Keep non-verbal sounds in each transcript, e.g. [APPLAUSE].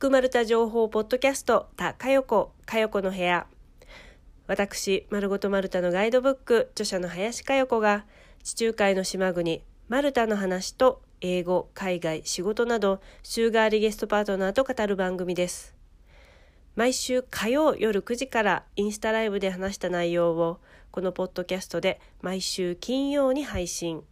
くまるた情報ポッドキャスト、たかよこ、かよこの部屋。私、まるごとマルタのガイドブック、著者の林かよこが、地中海の島国、マルタの話と、英語、海外、仕事など、週替わりゲストパートナーと語る番組です。毎週火曜夜9時からインスタライブで話した内容を、このポッドキャストで毎週金曜に配信。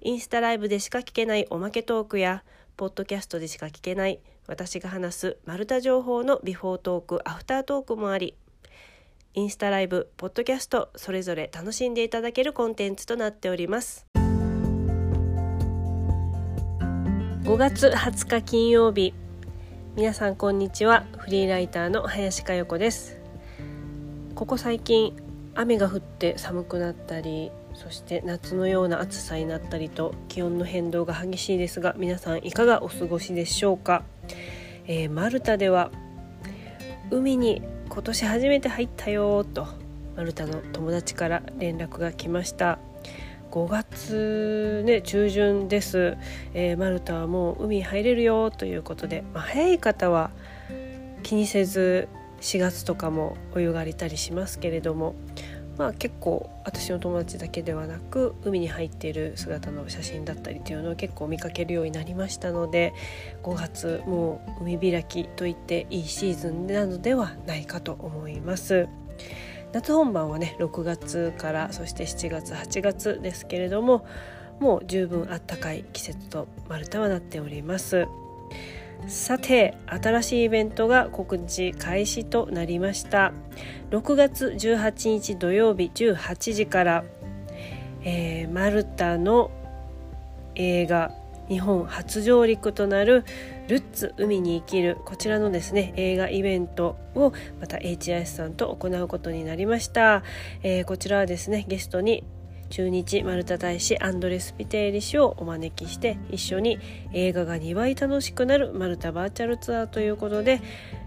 インスタライブでしか聞けないおまけトークや、ポッドキャストでしか聞けない私が話すマルタ情報のビフォートーク、アフタートークもあり、インスタライブ、ポッドキャスト、それぞれ楽しんでいただけるコンテンツとなっております。5月20日金曜日、皆さんこんにちは。フリーライターの林佳代子です。ここ最近、雨が降って寒くなったり、そして夏のような暑さになったりと気温の変動が激しいですが皆さんいかがお過ごしでしょうか、えー、マルタでは海に今年初めて入ったよとマルタの友達から連絡が来ました。5月、ね、中旬です、えー、マルタはもう海入れるよということで、まあ、早い方は気にせず4月とかもお湯がりたりしますけれどもまあ、結構私の友達だけではなく海に入っている姿の写真だったりというのを結構見かけるようになりましたので5月もう海開きといっていいシーズンなのではないかと思います。夏本番はね6月からそして7月8月ですけれどももう十分あったかい季節とマルタはなっております。さて新しいイベントが告知開始となりました。6月18日土曜日18時から、えー、マルタの映画日本初上陸となるルッツ海に生きるこちらのですね映画イベントをまた HIS さんと行うことになりました、えー、こちらはですねゲストに駐日マルタ大使アンドレス・ピテーリ氏をお招きして一緒に映画が2倍楽しくなるマルタバーチャルツアーということで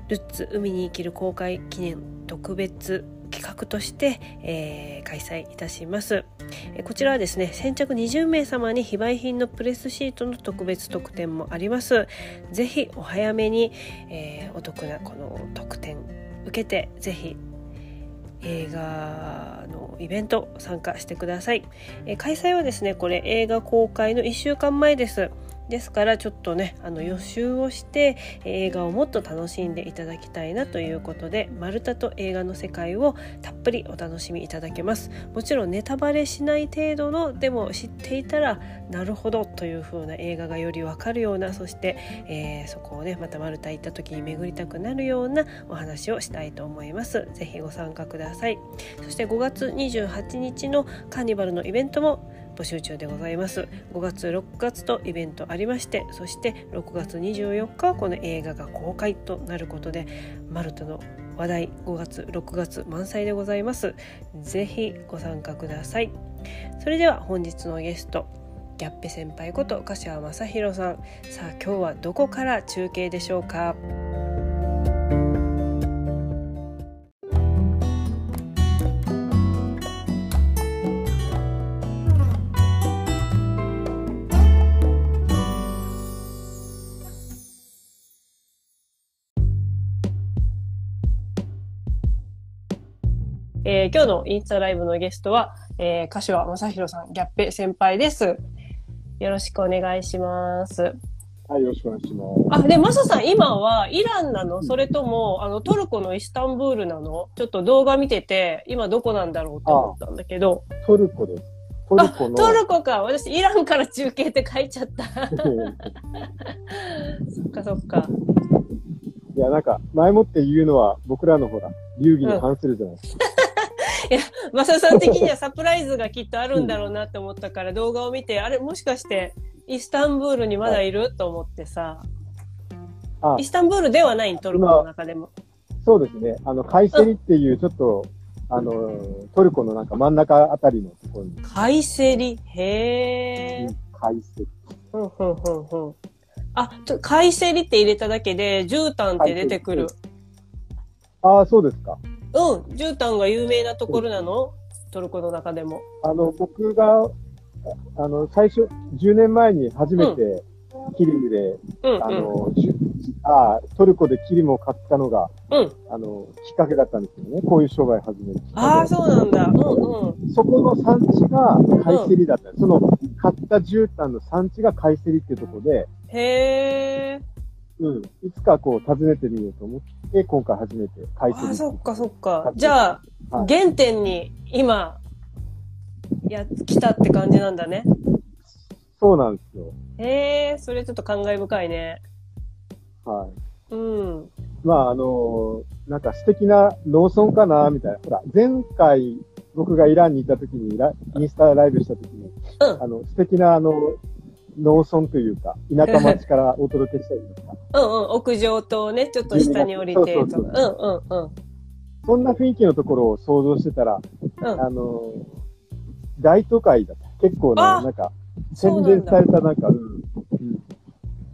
ルッツ海に生きる公開記念特別企画として、えー、開催いたします、こちらはですね先着20名様に非売品のプレスシートの特別特典もあります。ぜひお早めに、えー、お得なこの特典受けてぜひ映画のイベント参加してください、え開催はですねこれ映画公開の1週間前です。ですからちょっとねあの予習をして映画をもっと楽しんでいただきたいなということで丸太と映画の世界をたっぷりお楽しみいただけます。もちろんネタバレしない程度のでも知っていたらなるほどという風な映画がよりわかるようなそして、えー、そこをねまた丸太行った時に巡りたくなるようなお話をしたいと思います。ぜひご参加ください。そして5月28日のカーニバルのイベントも募集中でございます。5月6月とイベントありましてそして6月24日はこの映画が公開となることでマルタの話題5月6月満載でございます。ぜひご参加ください。それでは本日のゲストギャッペ先輩こと柏正弘さん。さあ今日はどこから中継でしょうか？えー、今日のインスタライブのゲストは、えー、柏正弘さん、ギャッペ先輩です。よろしくお願いします。はい、よろしくお願いします。あ、で、マサさん、今はイランなの？それとも、あの、トルコのイスタンブールなの？ちょっと動画見てて、今どこなんだろうと思ったんだけど。トルコです。トルコの。トルコか。私、イランから中継って書いちゃった。[LAUGHS] そっかそっか。いや、なんか、前もって言うのは、僕らのほら、流儀に反するじゃないですか。[LAUGHS] うんいや、マサさん的にはサプライズがきっとあるんだろうなって思ったから動画を見て、あれもしかしてイスタンブールにまだいる？と思ってさ。あイスタンブールではないトルコの中でも。そうですね。あの、カイセリっていうちょっと、あの、トルコのなんか真ん中あたりのところに。カイセリ？へー。カイセリ。ふんふんふんふん。あ、カイセリって入れただけで、絨毯って出てくる。ああ、そうですか。うん、絨毯が有名なところなの？トルコの中でも。あの、僕が、あの、最初、10年前に初めて、キリムで、うん、あうん。の、じゅあトルコでキリムを買ったのが、うん。あの、きっかけだったんですよね。こういう商売始めるああ、そうなんだ。うんうん。そこの産地がカイセリだった、その買った絨毯の産地がカイセリっていうところで、へえ。うん、いつかこう訪ねてみようと思って、今回初めてカイセリああ、そっかそっかは。いじゃあ、はい原点に今、や、来たって感じなんだね。そうなんですよ。へえ、それちょっと感慨深いね。はい。うん。まあ、あのなんか素敵な農村かな、みたいな。ほら、前回僕がイランにいた時にラ、インスタライブした時に、うんあの、素敵なあの、農村というか、田舎町からお届けしたりとか、[LAUGHS] うんうん。屋上とね、ちょっと下に降りてとか。うんうんうん。そんな雰囲気のところを想像してたら、うんあの大都会だった。結構ね、あなんか、洗練されたなんか、うん。うん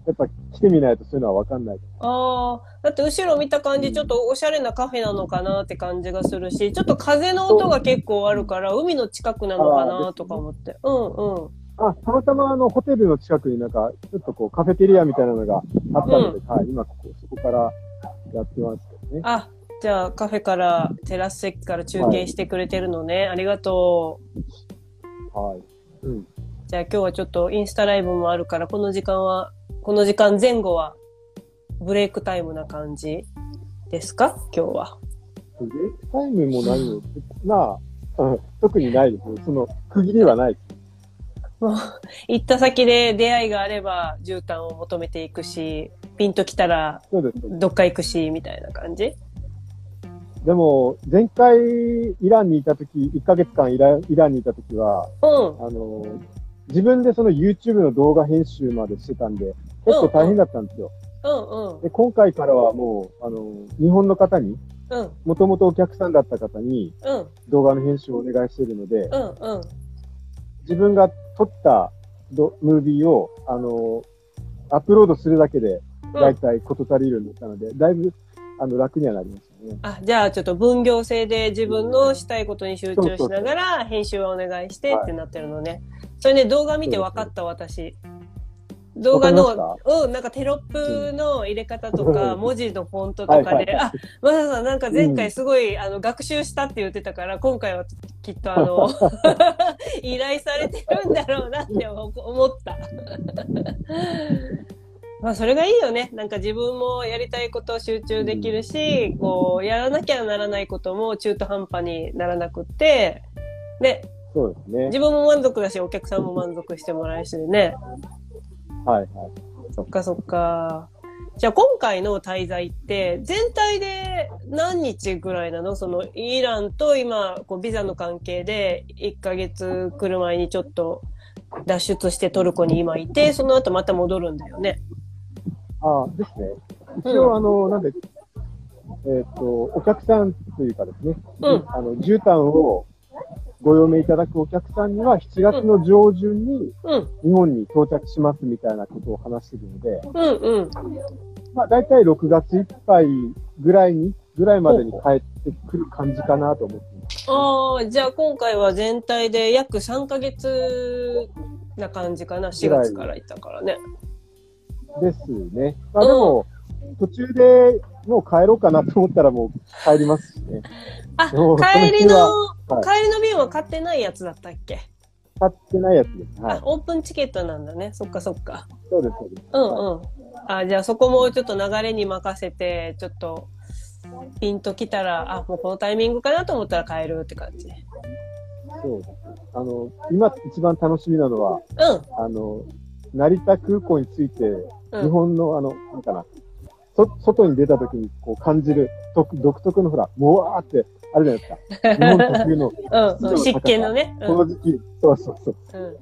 やっぱ来てみないとそういうのはわかんない。ああ、だって後ろ見た感じ、ちょっとおしゃれなカフェなのかなって感じがするし、ちょっと風の音が結構あるから、海の近くなのかなとか思って。うんうん。あ、たまたまあの、ホテルの近くになんか、ちょっとこう、カフェテリアみたいなのがあったので、はい、今ここ、そこからやってますけどね。あ、じゃあカフェから、テラス席から中継してくれてるのね。ありがとう。はい。うん。じゃあ今日はちょっとインスタライブもあるから、この時間は、この時間前後は、ブレイクタイムな感じですか？今日は。ブレイクタイムも何も、まあ、うん特にないですね。その、区切りはないです。もう、行った先で出会いがあれば、絨毯を求めていくし、ピンと来たら。どっか行くし、みたいな感じ？でも、前回、イランにいたとき、1ヶ月間イライランにいたときは、うん。あの、自分でその YouTube の動画編集までしてたんで、結構大変だったんですよ。うんうん。で、今回からはもう、あの、日本の方に、うん。もともとお客さんだった方にうん。動画の編集をお願いしているので、うん。うん。自分が撮ったドムービーを、あの、アップロードするだけで、だいたい事足りるようになったので、だいぶ、あの、楽にはなりましたね。あ、じゃあちょっと分業制で自分のしたいことに集中しながら編集はお願いしてってなってるのね。それね、動画見て分かった私。動画のり、うん、なんかテロップの入れ方とか、うん文字のフォントとかで、あ、まささんなんか前回すごい、あの、学習したって言ってたから、今回はきっとあの、[LAUGHS] 依頼されてるんだろうなって思った。[LAUGHS] まあそれがいいよね。なんか自分もやりたいことを集中できるし、こう、やらなきゃならないことも中途半端にならなくって、で、そうですね。自分も満足だし、お客さんも満足してもらえるしね。はいはい。そっかそっか。じゃあ今回の滞在って全体で何日ぐらいなの？そのイランと今こうビザの関係で1ヶ月来る前にちょっと脱出してトルコに今いてその後また戻るんだよね。ああ、ですね。一応、あの、なんで、えっ、と、お客さんというかですね、うんあの、絨毯をご用命いただくお客さんには、7月の上旬にうん、日本に到着しますみたいなことを話しているので、うん、うん。まあ、大体6月いっぱいぐらいに、ぐらいまでに帰ってくる感じかなと思っています。ああ、じゃあ今回は全体で約3ヶ月な感じかな。4月から行ったからね。ですね。まあ、でも、途中でもう帰ろうかなと思ったらもう帰りますしね。あ、帰りの、その日帰りの便は買ってないやつだったっけ？買ってないやつです。はいあ、。オープンチケットなんだね。そっかそっか。そうです、そうです。うんはいうん。あ、じゃあそこもちょっと流れに任せて、ちょっと、ピンときたら、あ、もうこのタイミングかなと思ったら帰るって感じ。そうです。あの、今一番楽しみなのは、うあの、成田空港について、ん。うん。日本のあの、なんかな、そ、外に出た時にこう感じる独独特のほら、もわーってあるじゃないですか。[LAUGHS] 日本特有の、うん、うん。湿気のね。この時期、そうそうそう。うん。うん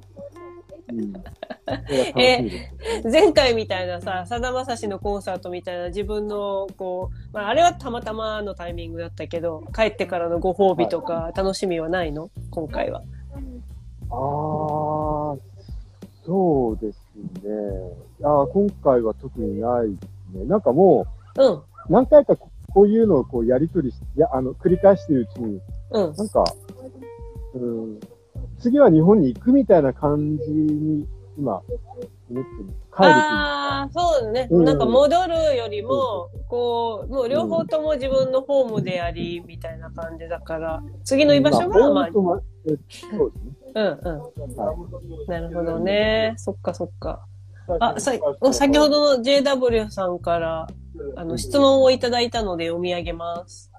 [LAUGHS] うん。それが楽しみです。前回みたいなさ、さだまさしのコンサートみたいな自分の、こう、まあ、あれはたまたまのタイミングだったけど、帰ってからのご褒美とか楽しみはないの？今回は。ああ、そうですね。ああ、今回は特にないね。なんかもうん。う、何回かここういうのをこうやりとりし、いや、あの、繰り返してるうちに、うん。なんか、うん、次は日本に行くみたいな感じに、今、思ってる。帰。ああ、そうだね。うんなんか戻るよりも、こう、もう両方とも自分のホームであり、みたいな感じだから、次の居場所が、まあ、そうですね。うんうん。はいなるほどね。そっかそっか。あ、さ、先ほどの JW さんから、あの、質問をいただいたので読み上げます。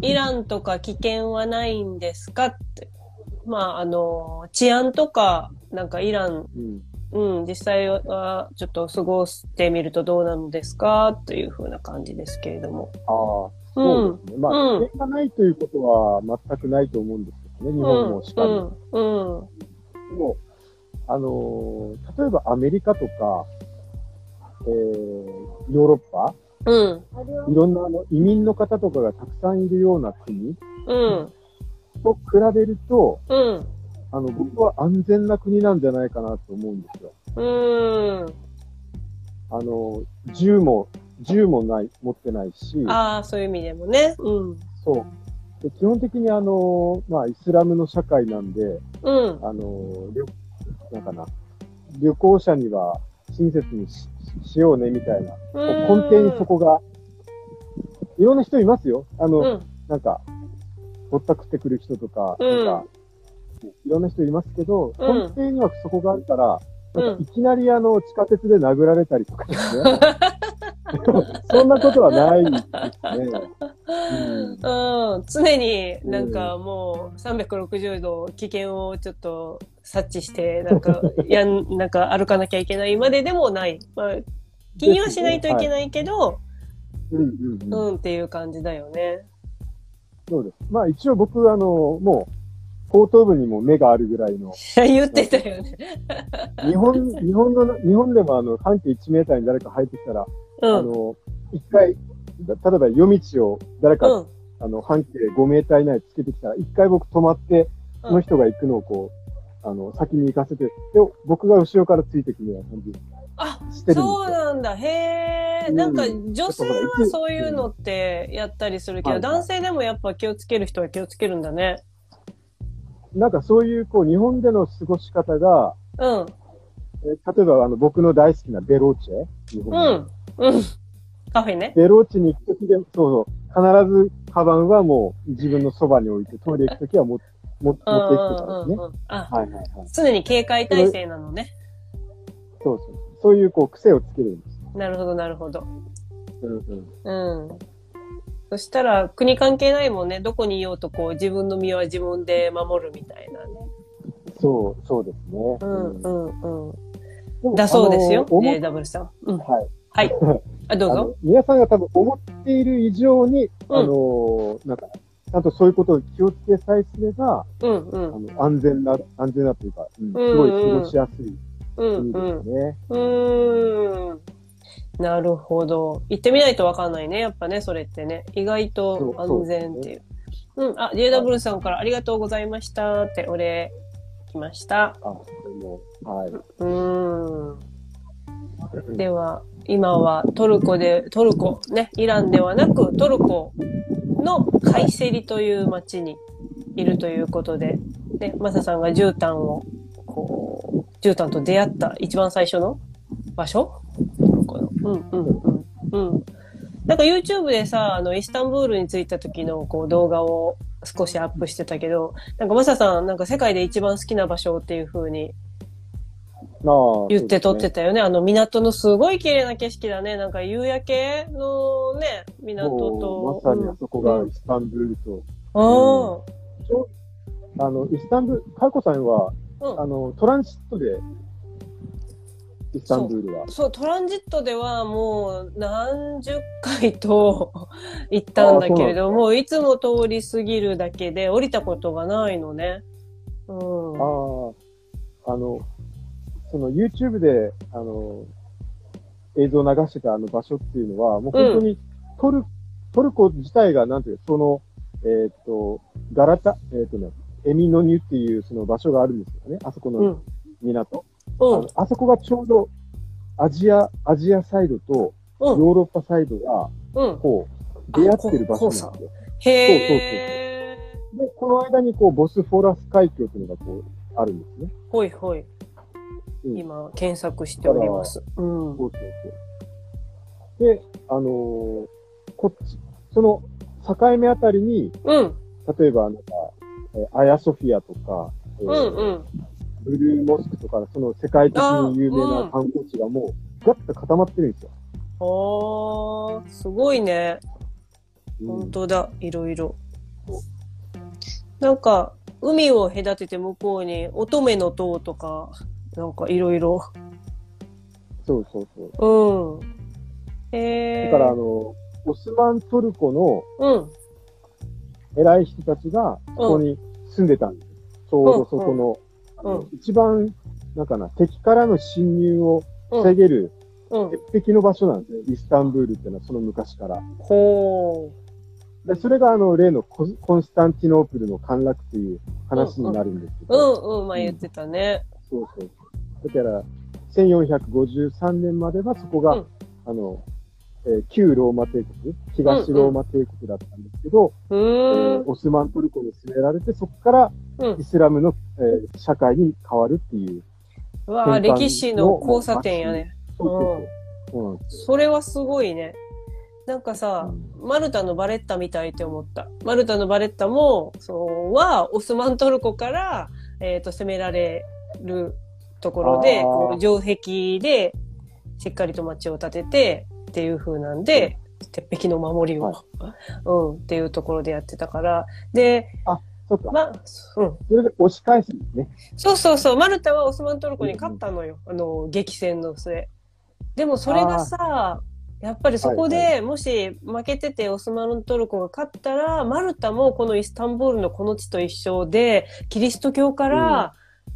イランとか危険はないんですかって。まあ、あの、治安とか、なんかイラン、うん。うん、実際はちょっと過ごしてみるとどうなのですかというふうな感じですけれども。ああ、そうですね。まあ、うん危険がないということは全くないと思うんですけどね、日本もしかり。うん、うん、でも、あのー例えばアメリカとか、えー、ヨーロッパ、うん、いろんなあの移民の方とかがたくさんいるような国うん、と比べると、うん、あの、僕は安全な国なんじゃないかなと思うんですよ。うん。あの、銃も、銃もない、持ってないし、ああ、そういう意味でもね。うん、そう。で基本的にあの、まあ、イスラムの社会なんで、うん、あの、旅、なんかな、旅行者には親切にししようねみたいな、根底にそこが、いろんな人いますよ。あの、うん、なんか、ぼったくってくる人とか、うん。なんか、いろんな人いますけど、うん。根底にはそこがあるから、うん。なんかいきなりあの、地下鉄で殴られたりとかですね。[LAUGHS] そんなことはないですね。うん。うん、常になんかもう360度危険をちょっと察知して、なんか、やん、なんか歩かなきゃいけないまででもない。まあ、気にはしないといけないけど、うんうんうんうんっていう感じだよね。そうです。まあ一応僕、あの、もう、後頭部にも目があるぐらいの、[LAUGHS] 言ってたよね。日本、日本の、日本でもあの、半径1メーターに誰か入ってきたら、うん。あの、一回、例えば夜道を誰か、うん。あの、半径5メーター以内につけてきたら、一回僕止まって、うんその人が行くのをこう、あの、先に行かせて、で、僕が後ろからついていくような感じあ、そうよ。なんだ。へえ。うんなんか女性はそういうのってやったりするけど、はいはい男性でもやっぱ気をつける人は気をつけるんだね。なんかそういう、こう、日本での過ごし方が、うん。え例えばあの、僕の大好きなベローチェ、日本うのん。うん。カフェね。ベローチに行くときでも、そうそう、必ずカバンはもう自分のそばに置いて、トイレ行くときは持ってうん行ってたんですね。あ、はいはいはい。常に警戒態勢なのね。そうそう。そういうこう癖をつけるんです。なるほど、なるほど。うん。そしたら、国関係ないもんね。どこにいようと、こう、自分の身は自分で守るみたいなね。そう、そうですね。うん、うん、うん。だそうですよ。JW さん。うん。はい。はい。あ、どうぞ。皆さんが多分思っている以上に、うんあの、なんか、ちゃんとそういうことを気をつけさえすれば、うん、うあん。の、安全な、安全なというか、うん、すうんごい過ごしやすいうん、国うん。ですね。うーん。なるほど。行ってみないとわかんないね。やっぱね、それってね。意外と安全っていう。うん。あ、JW さんからありがとうございましたってお礼来ました。あ、はい。うーん。では、今はトルコで、トルコ、ね、イランではなくトルコのカイセリという町にいるということで、ね、マサさんが絨毯を、こう、絨毯と出会った一番最初の場所？うんうんうん。うん。なんか YouTube でさ、あの、イスタンブールに着いた時のこう動画を少しアップしてたけど、なんかマサさん、なんか世界で一番好きな場所っていう風にまあ、言って撮ってた。たよね。あの港のすごい綺麗な景色だね。なんか夕焼けのね、港もと。うまさにあそこがうんイスタンブールと、あちょあの、イスタンブール、カコさんは、あ、うんあの、トランジットで、イスタンブールは。そう、トランジットではもう何十回と [LAUGHS] 行ったんだけれども、いつも通り過ぎるだけで降りたことがないのね。うん。ああ、あの、その YouTube で、あの、映像を流してたあの場所っていうのは、もう本当にトル、トルコ自体が、なんていうか、その、えーっと、ガラタ、えーっとね、エミノニュっていうその場所があるんですよね。あそこのうん。港。うんあの。あそこがちょうどアジア、アジアサイドとうん。ヨーロッパサイドが、うん。こう、出会ってる場所なんですよ。へえ。で、この間にこう、ボスフォラス海峡というのがこう、あるんですね。ほいほい。うん今検索しております。うん。そうそうそう。で、あのーこっち、その境目あたりに、うん。例えば、なんか、えーアヤソフィアとか、えーうんうん。ブルーモスクとか、その世界的に有名な観光地がもう、ガッと固まってるんですよ。ああ、すごいね。うん本当だ。いろいろ。なんか、海を隔てて向こうに乙女の塔とか、なんかいろいろ。そうそうそう。うん。へえ。だから、あの、オスマントルコのうん。偉い人たちが、そこに住んでたんです。ちょうどそこの、うん。一番、なんかな、敵からの侵入をうん。防げるうん。鉄壁の場所なんですね。イスタンブールっていうのはその昔から。ほで、それがあの、例のココンスタンティノープルの陥落っていう話になるんですけう。ど。うんうん。まあ言ってたね。そうそう。だから、1453年まではそこが、うんあの、えー旧ローマ帝国、東ローマ帝国だったんですけど、うえーん。ーオスマントルコに進められて、そこからうんイ。スラムの、えー社会に変わるっていう。うわ歴史の交差点やね。そうそれはすごいね。なんかさ、うマルタのバレッタみたいって思った。マルタのバレッタも、そうは、オスマントルコから、えっ、と、攻められるところで、こう城壁で、しっかりと町を建てて、っていう風なんで、鉄壁の守りを、はいうん、っていうところでやってたから。で、そっか。まあ、うん。それで押し返すんですね。そうそうそう、マルタはオスマントルコに勝ったのよ。あの、激戦の末。でもそれがさ、やっぱりそこはいでもし負けててオスマントルコが勝ったら、マルタもこのイスタンブールのこの地と一緒で、キリスト教から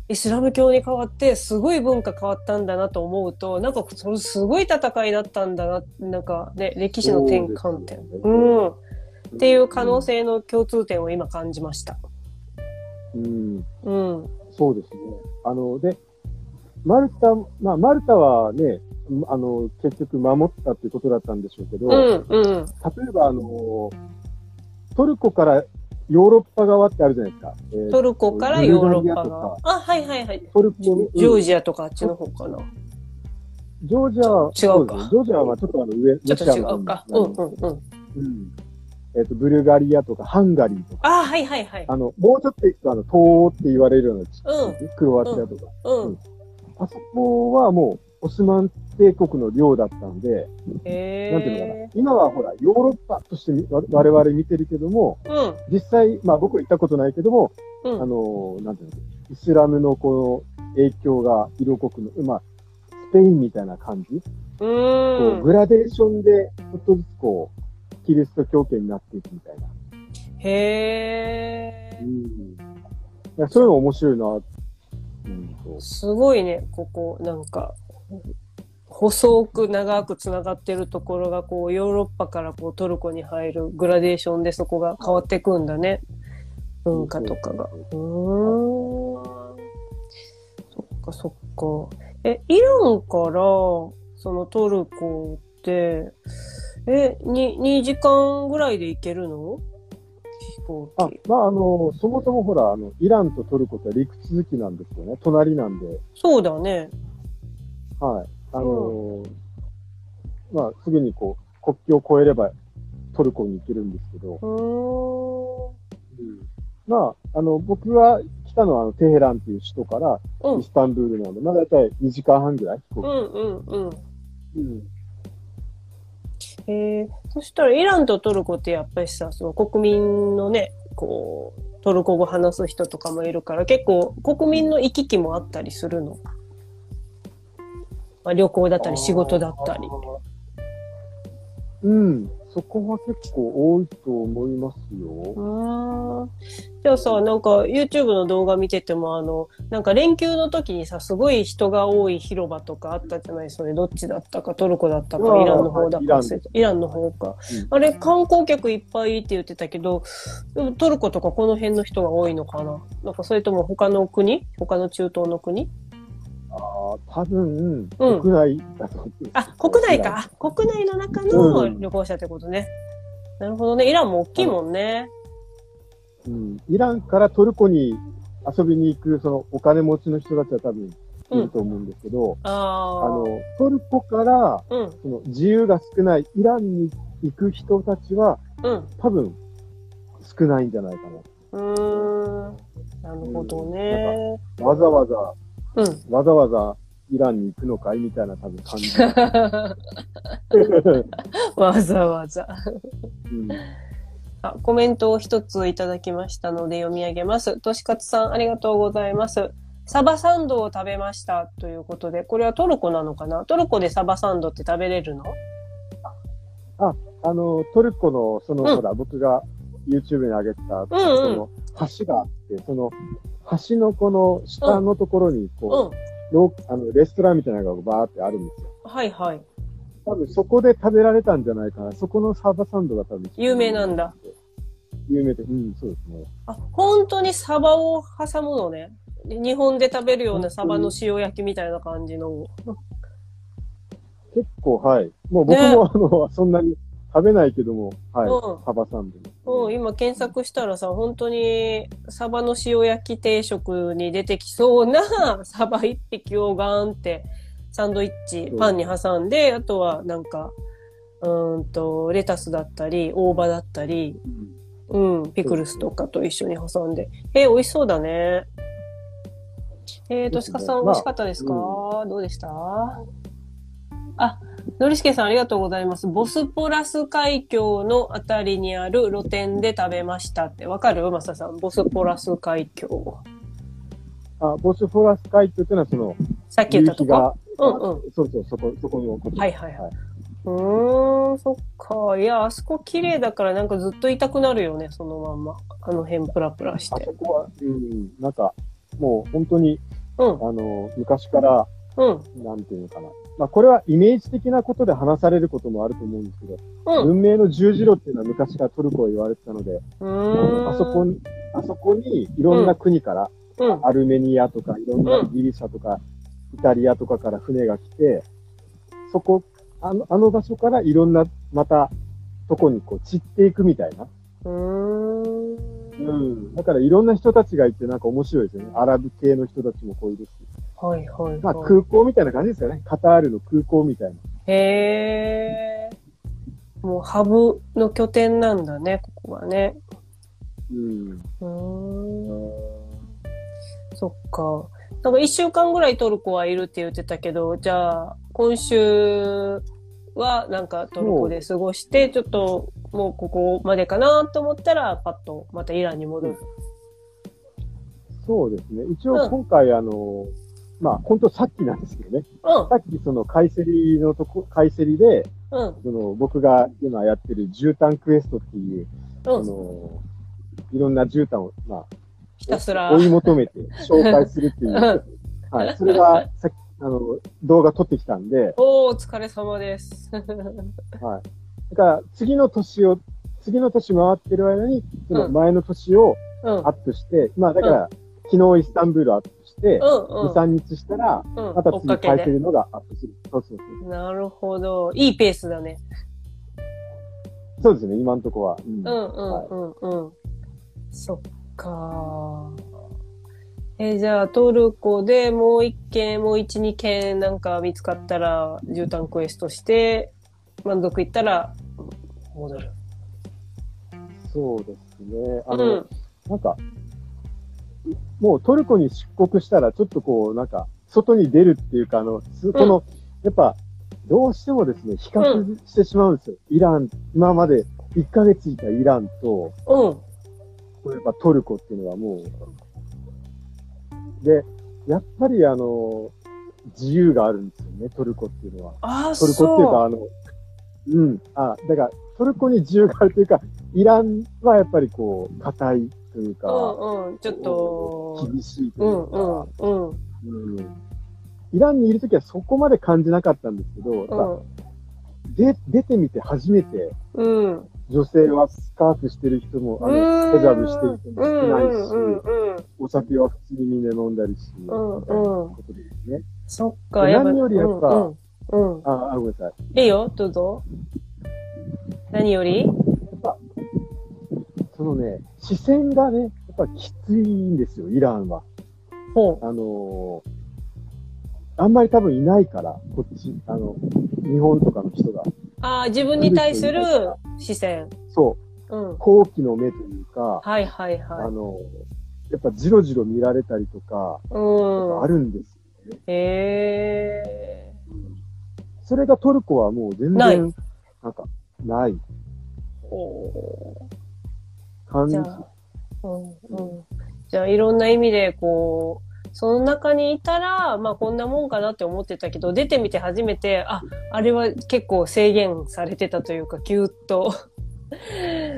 イスラム教に変わって、すごい文化変わったんだなと思うと、なんかそのすごい戦いだったんだな、なんかね、歴史の転換点。そうねうん。っていう可能性の共通点を今感じました。うん。うん。そうですね。あの、で、マルタ、まあ、マルタはね、あの、結局守ったっていうことだったんでしょうけど、うん、うん。例えば、あの、トルコからヨーロッパ側ってあるじゃないですか。えートルコからヨーロッパブルガリアとがか。あ、はいはいはい。トルコの、ジョーうんジアとかあっちの方かな。ジョージアは、違うかジョージアはまあちょっとあの上、ちょっと違うか。うんうんうん。うん。えっ、と、ブルガリアとかハンガリーとか、あ、はいはいはい。あの、もうちょっと行くと、あの、東欧って言われるような地域、うクロアチアとか、うん。あそこはもう、オスマン帝国の領だったんで、へなんていうのかなえ。。今はほら、ヨーロッパとして我々見てるけども、うん。実際、まあ僕行ったことないけども、うん。あの、なんていうの、イスラムのこの影響が色濃くの、まあ、スペインみたいな感じ、うこー。うんグラデーションで、ちょっとずつこう、キリスト教圏になっていくみたいな。へえ。うん。そういうの面白いな、うんと。すごいね、ここ、なんか、細く長く繋がってるところが、こう、ヨーロッパからこうトルコに入るグラデーションでそこが変わっていくんだね。文化とかが。う。そっかそっか。え、イランから、そのトルコって、え、に、2時間ぐらいで行けるの？飛行あ機。、まあ、あの、そもそもほら、あの、イランとトルコって陸続きなんですよね。隣なんで。そうだね。はい。あの、まあ、すぐにこう、国境を越えればトルコに行けるんですけど、うーん。まあ、あの、僕が来たのはあのテヘランっていう首都からうんイスタンブールなので、まあ大体2時間半ぐらい飛行うんうんうん。機。うん。えー、そしたらイランとトルコってやっぱりさ、その国民のね、こう、トルコ語話す人とかもいるから、結構国民の行き来もあったりするの？まあ、旅行だったり仕事だったり。うん。そこは結構多いと思いますよ。じゃあさ、なんか YouTube の動画見てても、あの、なんか連休の時にさ、すごい人が多い広場とかあったじゃない？それどっちだったか、トルコだったか、イランの方だかた、イランの方か。うんあれ、観光客いっぱいって言ってたけど、トルコとかこの辺の人が多いのかな？なんかそれとも他の国？他の中東の国？ああ、多分、うん国内だと。あ、国内か。あ国内の中のうん旅行者ってことね。なるほどね。イランも大きいもんね。うん。イランからトルコに遊びに行く、そのお金持ちの人たちは多分、いると思うんですけど、あああ。の、トルコから、うん。その自由が少ないイランに行く人たちは、うん。多分、少ないんじゃないかうーん。なるほどね。な。わざわざ、うん。わざわざイランに行くのかいみたいな多分感じ。[LAUGHS] わざわざ。うんあ、コメントを一ついただきましたので読み上げます。としかつさん、ありがとうございます。サバサンドを食べましたということで、これはトルコなのかな？トルコでサバサンドって食べれるの？あの、トルコの、その、うんほら、僕が YouTube に上げてた、うんその、橋があって、その、橋のこの下のところに、うこん。う、ローあの、レストランみたいなのがバーってあるんですよ。はいはい。多分そこで食べられたんじゃないかな。そこのサバサンドが多分。有名なんだ。有名で、うん、そうですね。あ、本当にサバを挟むのね。日本で食べるようなサバの塩焼きみたいな感じの。結構、はい。もう僕も、あの、そんなに食べないけども、はい。うんサバサンド。うん、今検索したらさ、本当にサバの塩焼き定食に出てきそうな [LAUGHS] サバ一匹をガーンってサンドイッチ、うんパンに挟んで、あとはなんか、うーんと、レタスだったり、大葉だったり、うんうん、ピクルスとかと一緒に挟んで。えー、美味しそうだね。えー、としかさん、美まあ味しかったですか、どうでした？あ、のりしけさんありがとうございます。ボスポラス海峡のあたりにある露店で食べましたって。わかる？マサさん。ボスポラス海峡。あ、ボスフォラス海峡っていうのは、その、さっき言ったとこ？うんうん。そうそう、そこ、そこのこと。はいはいはいはいうーん、そっか。いや、あそこ綺麗だからなんかずっと痛くなるよね、そのまんま。あの辺プラプラしてあそ。こは、うん、なんか、もう本当に、うん、あの、昔から、うん、なんていうのかな。まあ、これはイメージ的なことで話されることもあると思うんですけど、うん。文明の十字路っていうのは昔からトルコを言われてたので、うあそこに、あそこにいろんな国から、うん。アルメニアとか、いろんなギリシャとか、イタリアとかから船が来て、そこ、あの、あの場所からいろんな、また、とこにこう散っていくみたいな。うーん。うん。だからいろんな人たちがいてなんか面白いですよね。アラブ系の人たちもこういるし。はいはい、はい。まあ空港みたいな感じですよね。カタールの空港みたいな。へえ。もうハブの拠点なんだね、ここはね。うん。うーん。そっか。なんか一週間ぐらいトルコはいるって言ってたけど、じゃあ、今週はなんかトルコで過ごして、ちょっともうここまでかなと思ったら、パッとまたイランに戻る。そうですね。一うん応今回あの、まあ本当さっきなんですけどね。うん、さっきそのカイセリのとこ、カイセリで、うん、その僕が今やってる絨毯クエストっていう、あうん。の、いろんな絨毯を、まあ、ひたすら。追い求めて紹介するっていう。[LAUGHS] はい。それがさっき、あの、動画撮ってきたんで、おー、お疲れ様です。[LAUGHS] はい。だから、次の年を、次の年回ってる間に、その前の年をうん、アップして、まあだから、昨日イスタンブールアップして、うん、2、3日したら、うん。うん、また。次書いてるのがアップする。そうそうそう。なるほど。いいペースだね。そうですね、今のところは。うんうんうんうんうん。そっか。えーじゃあトルコでもう一件、もう一、二件なんか見つかったら、絨毯クエストして、満足いったら、戻る。そうですね。あうの、ん。なんか、もうトルコに出国したら、ちょっとこう、なんか、外に出るっていうか、あの、すこの、やっぱ、どうしてもですね、比較してしまうんですよ。イラン、今まで1ヶ月いたイランと、うん。やっぱトルコっていうのはもう、で、やっぱりあの、自由があるんですよね、トルコっていうのは。ああ、トルコっていうか、そあの、うん、あ、だから、トルコに自由があるというか、イランはやっぱりこう、硬いというう。か、うんうん。ちょっと、厳しいとういうんか、うんうん。うんイランにいるときはそこまで感じなかったんですけど、で出てみて初めて、うん。うん。女性はスカーフしてる人も、あうの、んヘジャブしてる人もうん少ないし、うんうん。お酒は普通にみんな飲んだりし、うんうんみたいなことですね。そっか、でやっぱ何よりやっぱうんうん。うん。あ、あ、ごめんなさい。いいよ、どうぞ。何より？そのね、視線がね、やっぱきついんですよ、イランは。ほあのーあんまり多分いないから、こっち、あの、日本とかの人が。ああ、自分に対する視線。そう、うん。好奇の目というか、はいはいあはい。の、やっぱじろじろ見られたりとか、うん。あるんです。へえ。それがトルコはもう全然、なんか、ないお感じじゃ。あ、うんうん。じゃあ、いろんな意味で、こう、その中にいたら、まあこんなもんかなって思ってたけど、出てみて初めて、あ、あれは結構制限されてたというか、ぎゅっと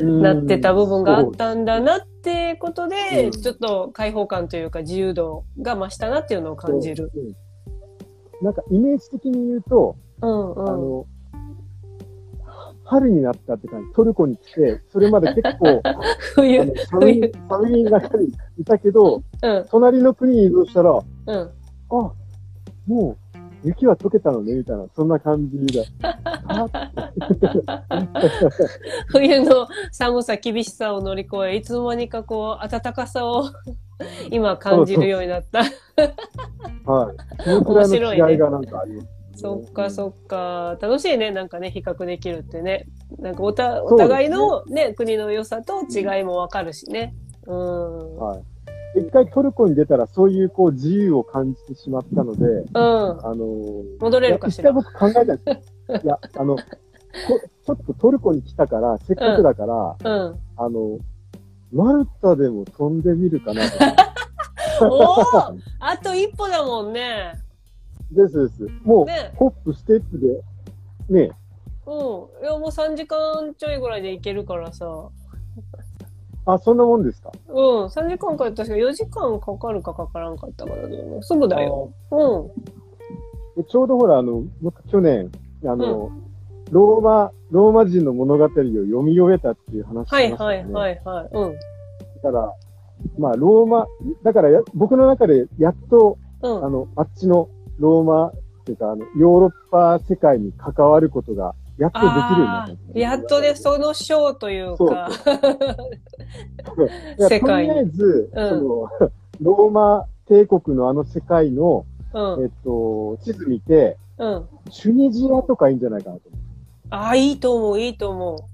なってた部分があったんだなってことで、うんちょっと開放感というか自由度が増したなっていうのを感じる。なんかイメージ的に言うと、うんうん。あの、春になったって感じ。トルコに来て、それまで結構、あ [LAUGHS] 冬。の寒い、寒い中にいたけど、うん隣の国に移動したら、あ、うん。もう、雪は溶けたのね、みたいな、そんな感じで。あ [LAUGHS] [LAUGHS] 冬の寒さ、厳しさを乗り越え、いつの間にかこう、暖かさを今感じるようになった。はい。そのくらいの違いがなんかあります、そっかそっか。楽しいね。なんかね、比較できるってね。なんかおた、お互いのね、国の良さと違いもわかるしね。うん。はい。一回トルコに出たらそういうこう自由を感じてしまったので、うん。あのー戻れるかしら？一回僕考えたんですよ。いや、[LAUGHS] あの、こちょっとトルコに来たから、せっかくだから、うん。あの、マルタでも飛んでみるかなとか。[LAUGHS] おおあと一歩だもんね。ですです。もう、ね。ホップ、ステップで、ね、うん。いや、もう3時間ちょいぐらいで行けるからさ。あ、そんなもんですか？うん。3時間か確か4時間かかるかかからんかったかな。でもすぐだよ。うん。でちょうどほら、あの、僕去年、あの、ローマ、ローマ人の物語を読み終えたっていう話しはいましたよね。はいはいはい。うん。だから、まあ、ローマ、だからや、僕の中でやっと、うんあ。の、あっちのローマっていうか、あの、ヨーロッパ世界に関わることが、やっとできるようになあったやっとね、その章というか、世界にとりあえず、うんその、[LAUGHS] ローマ帝国のあの世界の、うんえっと、地図見て、うん。チュニジアとかいいんじゃないかなとああ、いいと思う、いいと思う。思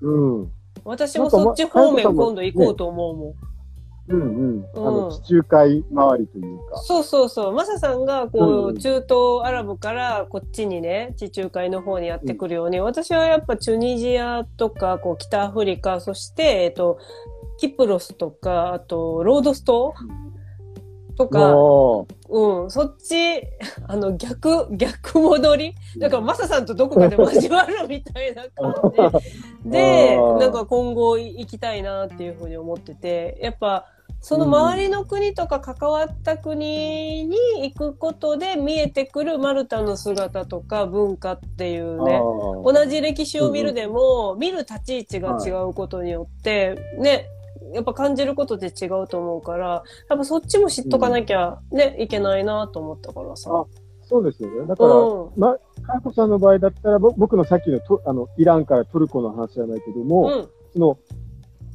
う。うん。私もそっち方面今度行こうと思うもん。うんうん。あうの、ん地中海周りというか。そうそうそう。マサさんが、こう、うん中東アラブからこっちにね、地中海の方にやってくるように、私はやっぱチュニジアとか、こう、北アフリカ、そして、えっと、キプロスとか、あと、ロードス島とか、もうん、そっち、[LAUGHS] あの、逆、逆戻り？だから、マサさんとどこかで交わるみたいな感じで、[LAUGHS] なんか今後行きたいなっていうふうに思ってて、やっぱ、その周りの国とか関わった国に行くことで見えてくるマルタの姿とか文化っていううね、あ同じ歴史を見るでも、見る立ち位置が違うことによって、ね、やっぱ感じることで違うと思うから、やっぱそっちも知っとかなきゃね、いけないなと思ったからさ。あそうですよね。だから、うん。ま、かやこさんの場合だったら、ぼ僕のさっきのとあのイランからトルコの話じゃないけども、うん。その、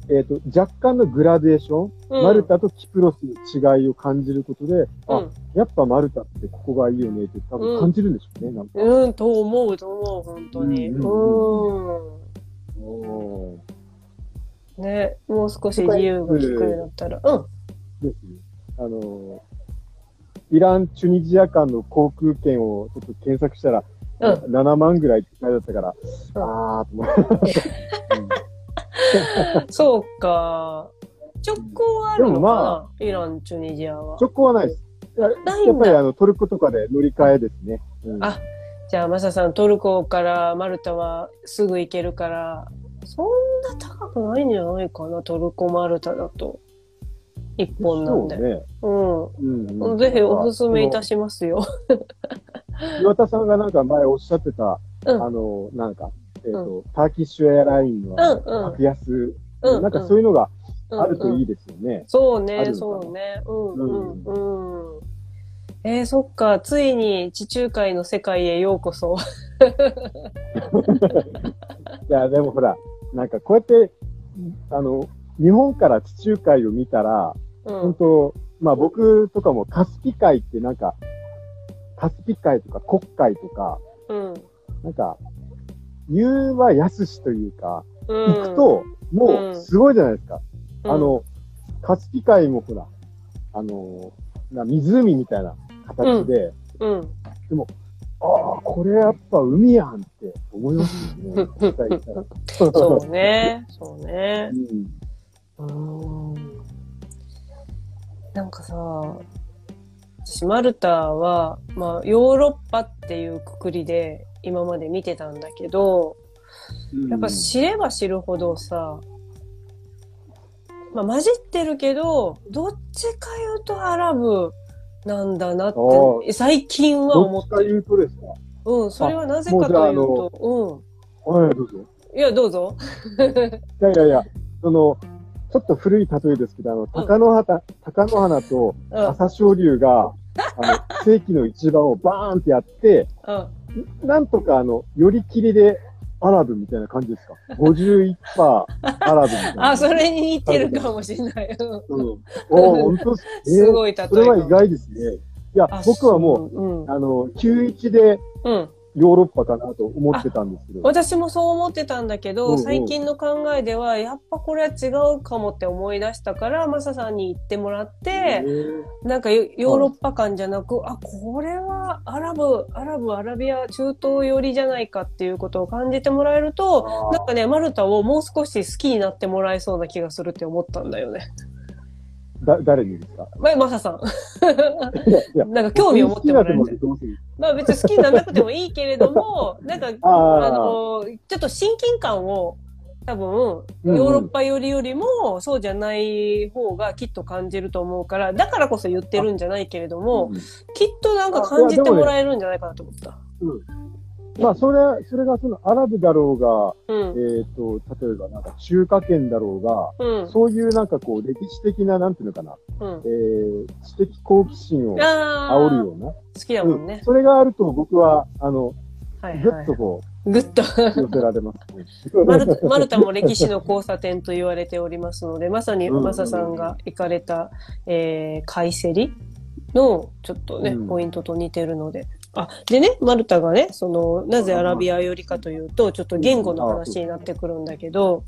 えっ、と、若干のグラデーション、うんマルタとキプロスの違いを感じることで、うあん、やっぱマルタってここがいいよねって多分感じるんでしょうね、なんか。うん、と思うと思う、本当に。うんん。ね、もう少し自由が利くようになったら。うん。ですね。あの、イラン、チュニジア間の航空券をちょっと検索したら、うん7万ぐらいって書いてあったから、うんあーと思って。[LAUGHS] [LAUGHS] そうか。直行はあるのかな、まイラン、チュニジアは。直行はないです。ややっぱりあのトルコとかで乗り換えですね。うんあじゃあ、マサさん、トルコからマルタはすぐ行けるから、そんな高くないんじゃないかな、トルコ、マルタだと。一本なんで。そうね。うん。うんうんぜひおすすめいたしますよ。岩田さんがなんか前おっしゃってた、うんあの、なんか、えっ、と、ターキッシュエアラインのあうんうんの格安、うん。なんかそういうのがうんあるといいですよね。あそうね、るのかなそうね。うんうんうん。えー、そっか、ついに地中海の世界へようこそ。[LAUGHS] いや、でもほら、なんかこうやって、あの、日本から地中海を見たら、うん。本当まあ僕とかもカスピ海ってなんか、カスピ海とか黒海とか、うん。なんか、言うは安しというか、うん。行くと、もう、すごいじゃないですか。うん、あの、カスピ海もほら、あの、な湖みたいな形で、うん。ああ、これやっぱ海やんって思いますよね。[LAUGHS] そうね。そうね。うんうん。なんかさ、私、マルタは、まあ、ヨーロッパっていうくくりで今まで見てたんだけど、やっぱ知れば知るほどさ、まあ、混じってるけど、どっちか言うとアラブなんだなっあて、最近はど思ってる。っちか言うとですか？うん、それはなぜかというと、はい、どうぞ。うん。いや、どうぞ。[LAUGHS] いやいやいや、その、ちょっと古い例えですけど、あの、鷹の花、鷹の花とうん。朝青龍が、あの、世紀の一番をバーンってやって、うん。なんとかあの、寄り切りでアラブみたいな感じですか ?51% アラブみたいな。あ、それに似てるかもしれない。うんうん。おー本当。え [LAUGHS] ーすごい例えそれは意外ですね。いやあ、僕はもう、そううん。あの、91でうん。ヨーロッパかなと思ってたんですけど。私もそう思ってたんだけど、うんうん最近の考えでは、やっぱこれは違うかもって思い出したから、マサさんに言ってもらって、えーなんかヨヨーロッパ感じゃなく、あ、これはアラブ、アラブ、アラビア、中東寄りじゃないかっていうことを感じてもらえると、あなんかね、マルタをもう少し好きになってもらえそうな気がするって思ったんだよね。ーだ、誰にですか？まあ、マサさん。なんか興味を持ってもらえるまあ別に好きにならなくてもいいけれども、[LAUGHS] なんか、あの、ちょっと親近感を多分、ヨーロッパ寄りよりも、そうじゃない方がきっと感じると思うから、だからこそ言ってるんじゃないけれども、うんきっとなんか感じてもらえるんじゃないかなと思った。まあ、それ、それがそのアラブだろうが、うん。えっ、と、例えばなんか中華圏だろうが、うん。そういうなんかこう、歴史的な、なんていうのかな、うんえ。ー、知的好奇心を。煽るような。好きだもんねうん。それがあると僕は、あの、ぐはいはいっとこぐっと。う、寄せられますね。マルタマルタも歴史の交差点と言われておりますので、まさにうんマサさんが行かれた、えー、カイセリのちょっとね、うんポイントと似てるので。あ、でね、マルタがね、その、なぜアラビア寄りかというと、ちょっと言語の話になってくるんだけど、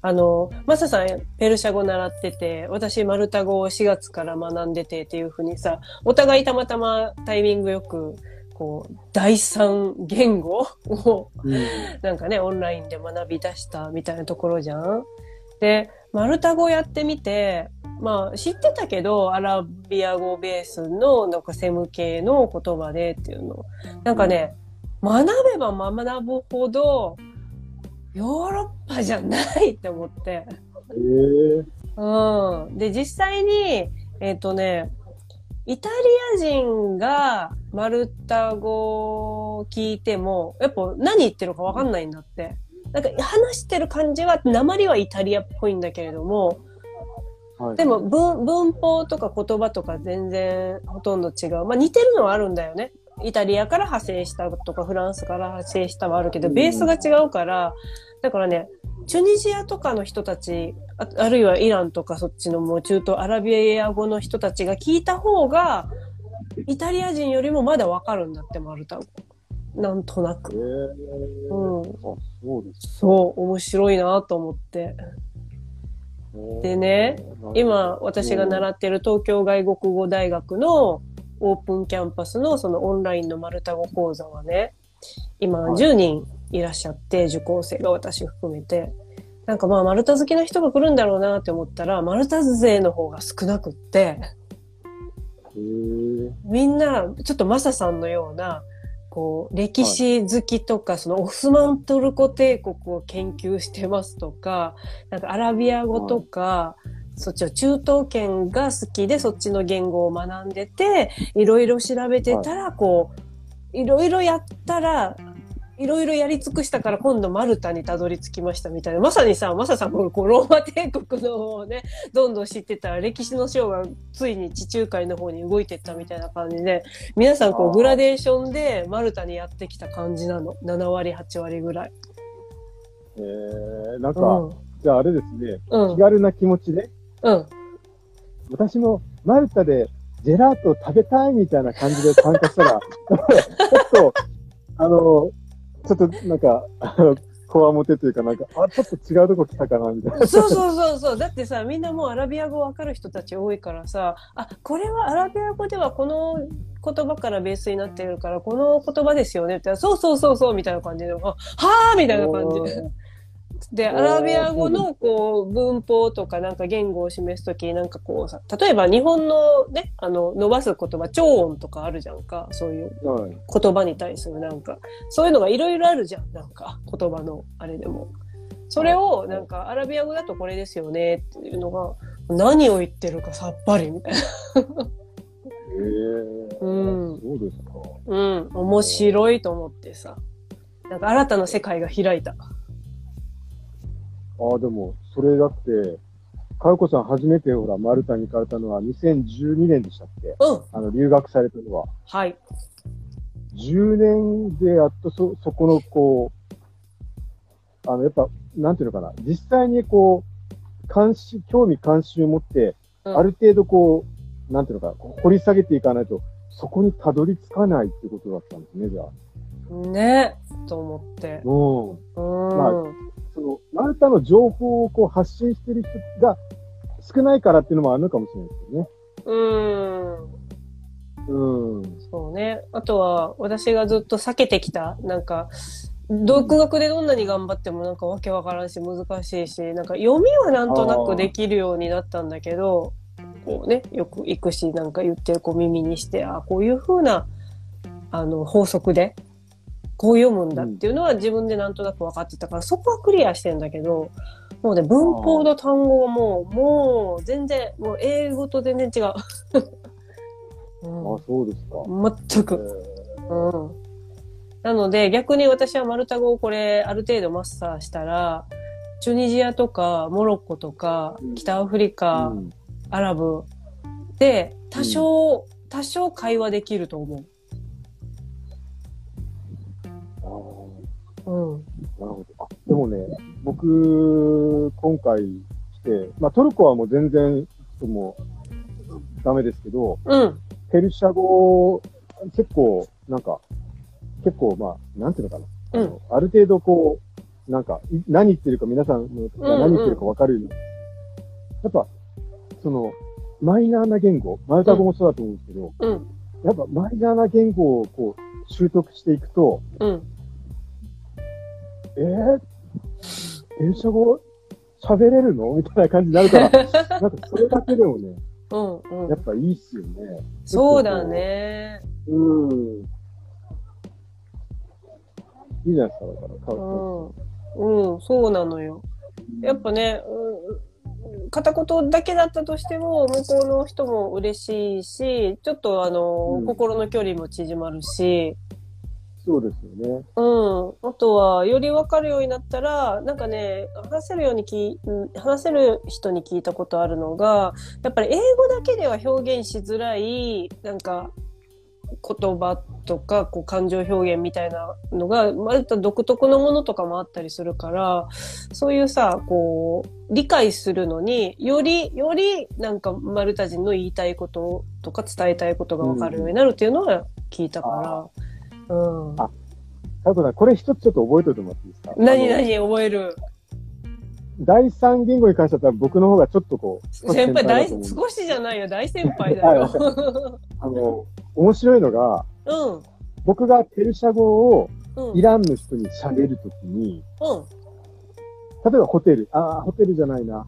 あの、マサさんペルシャ語習ってて、私マルタ語を4月から学んでてっていうふうにさ、お互いたまたまタイミングよく、こう、第三言語をうんなんかね、オンラインで学び出したみたいなところじゃん。で、マルタ語やってみて、まあ知ってたけど、アラビア語ベースのなんかセム系の言葉でっていうの。なんかね、学べば学ぶほど、ヨーロッパじゃないって思って。えー、うん。で、実際に、えっ、とね、イタリア人がマルタ語を聞いても、やっぱ何言ってるかわかんないんだって。なんか話してる感じは、鉛はイタリアっぽいんだけれども、はい、でも文文法とか言葉とか全然ほとんど違う。まあ似てるのはあるんだよね。イタリアから派生したとかフランスから派生したはあるけど、うんベースが違うから、だからね、チュニジアとかの人たち、ああるいはイランとかそっちのもう中東アラビア語の人たちが聞いた方が、イタリア人よりもまだわかるんだって、マルタ語。なんとなえく。ー、うん。あ、そうですそう、面白いなと思って。ね。でね今、私が習ってる東京外国語大学のオープンキャンパスのそのオンラインのマルタ語講座はね、今はい10人いらっしゃって、受講生が私含めて。なんかまあ、マルタ好きな人が来るんだろうなって思ったら、マルタ勢の方が少なくって、えー、みんな、ちょっとマサさんのような、こう、歴史好きとか、そのオスマントルコ帝国を研究してますとか、なんかアラビア語とか、そっちは中東圏が好きでそっちの言語を学んでて、いろいろ調べてたら、こう、いろいろやったら、いろいろやり尽くしたから今度マルタにたどり着きましたみたいな。まさにさ、マサさんもこうローマ帝国の方をね、どんどん知ってたら歴史の章がついに地中海の方に動いてったみたいな感じで、皆さんこうグラデーションでマルタにやってきた感じなの。7割、8割ぐらい。えー、なんか、うん。じゃああれですね、うん気。軽な気持ちで、うん。私もマルタでジェラート食べたいみたいな感じで参加したら、[LAUGHS] ちょっと、あの、ちょっとなんか、あの、こわもてというかなんか、あ、ちょっと違うとこ来たかなみたいな。そうそうそうそう。だってさ、みんなもうアラビア語わかる人たち多いからさ、あ、これはアラビア語ではこの言葉からベースになってるから、この言葉ですよねってそうそうそうそうみたいな感じで、あ、はあみたいな感じで。で、アラビア語のこう文法とかなんか言語を示すときなんかこうさ、例えば日本のね、あの、伸ばす言葉、超音とかあるじゃんか、そういうはい。言葉に対するなんか、そういうのがいろいろあるじゃん、なんか言葉のあれでも。それをなんかアラビア語だとこれですよねっていうのが、何を言ってるかさっぱりみたいな。ええうんそうですか。うん、面白いと思ってさ。なんか新たな世界が開いた。ああ、でも、それだって、かよこさん初めてほら、マルタに行かれたのは2012年でしたっけ？うん、あの、留学されたのは。はい。10年でやっとそ、そこの、こう、あの、やっぱ、なんていうのかな、実際にこう、関心、興味関心を持って、うんある程度こう、なんていうのかな、掘り下げていかないと、そこにたどり着かないっていうことだったんですね、じゃあ。ねと思って。うん。うん。まあその、マルタの情報をこう発信してる人が少ないからっていうのもあるのかもしれないですよね。うん。うん。そうね。あとは、私がずっと避けてきた、なんか、独学でどんなに頑張ってもなんかわけわからんし難しいし、なんか読みはなんとなくできるようになったんだけど、こうね、よく行くし、なんか言ってるこう耳にして、あ、こういう風な、あの、法則で、こう読むんだっていうのは自分でなんとなく分かってたから、そこはクリアしてんだけど、もうね、文法の単語はもう、もう全然、もう英語と全然違う。うんあ、そうですか。全く。えうん。なので、逆に私はマルタ語をこれ、ある程度マスターしたら、チュニジアとか、モロッコとかうん、北アフリーカ、うんアラブで、多少、多少会話できると思あう。うん。なるほど。あ、でもね、僕、今回来て、まあトルコはもう全然、もう、ダメですけど、うん。ペルシャ語、結構、なんか、結構、まあ、なんていうのかな。うんある程度こう、なんか、い何言ってるか皆さんが何言ってるか分かるように、やっぱ、その、マイナーな言語、マルタ語もそうだと思うんですけど、うん。やっぱマイナーな言語をこう、習得していくと、うん。えー、ペルシャ語喋れるの？[LAUGHS] みたいな感じになるから、[LAUGHS] なんかそれだけでもね、うん。うんやっぱいいっすよね。そうだね。うん。いいじゃないですか、だから。うかん。うん、そうなのよ。やっぱね、うん、片言だけだったとしても、向こうの人も嬉しいし、ちょっとあの、うん心の距離も縮まるし、そうですよね。うん。あとは、より分かるようになったら、なんかね、話せるようにき、話せる人に聞いたことあるのが、やっぱり英語だけでは表現しづらい、なんか、言葉とか、こう、感情表現みたいなのが、また独特のものとかもあったりするから、そういうさ、こう、理解するのに、より、より、なんか、マルタ人の言いたいこととか伝えたいことが分かるようになるっていうのは聞いたから、うん。あただこれ一つちょっと覚えておいてもらっていいですか？何何？覚える。第三言語に関しては僕の方がちょっとこう、先輩大少しじゃないよ。大先輩だはい。よ [LAUGHS] あの、面白いのが、うん。僕がペルシャ語をうん。イランの人に喋るときに、うん。例えばホテル、ああ、ホテルじゃないな。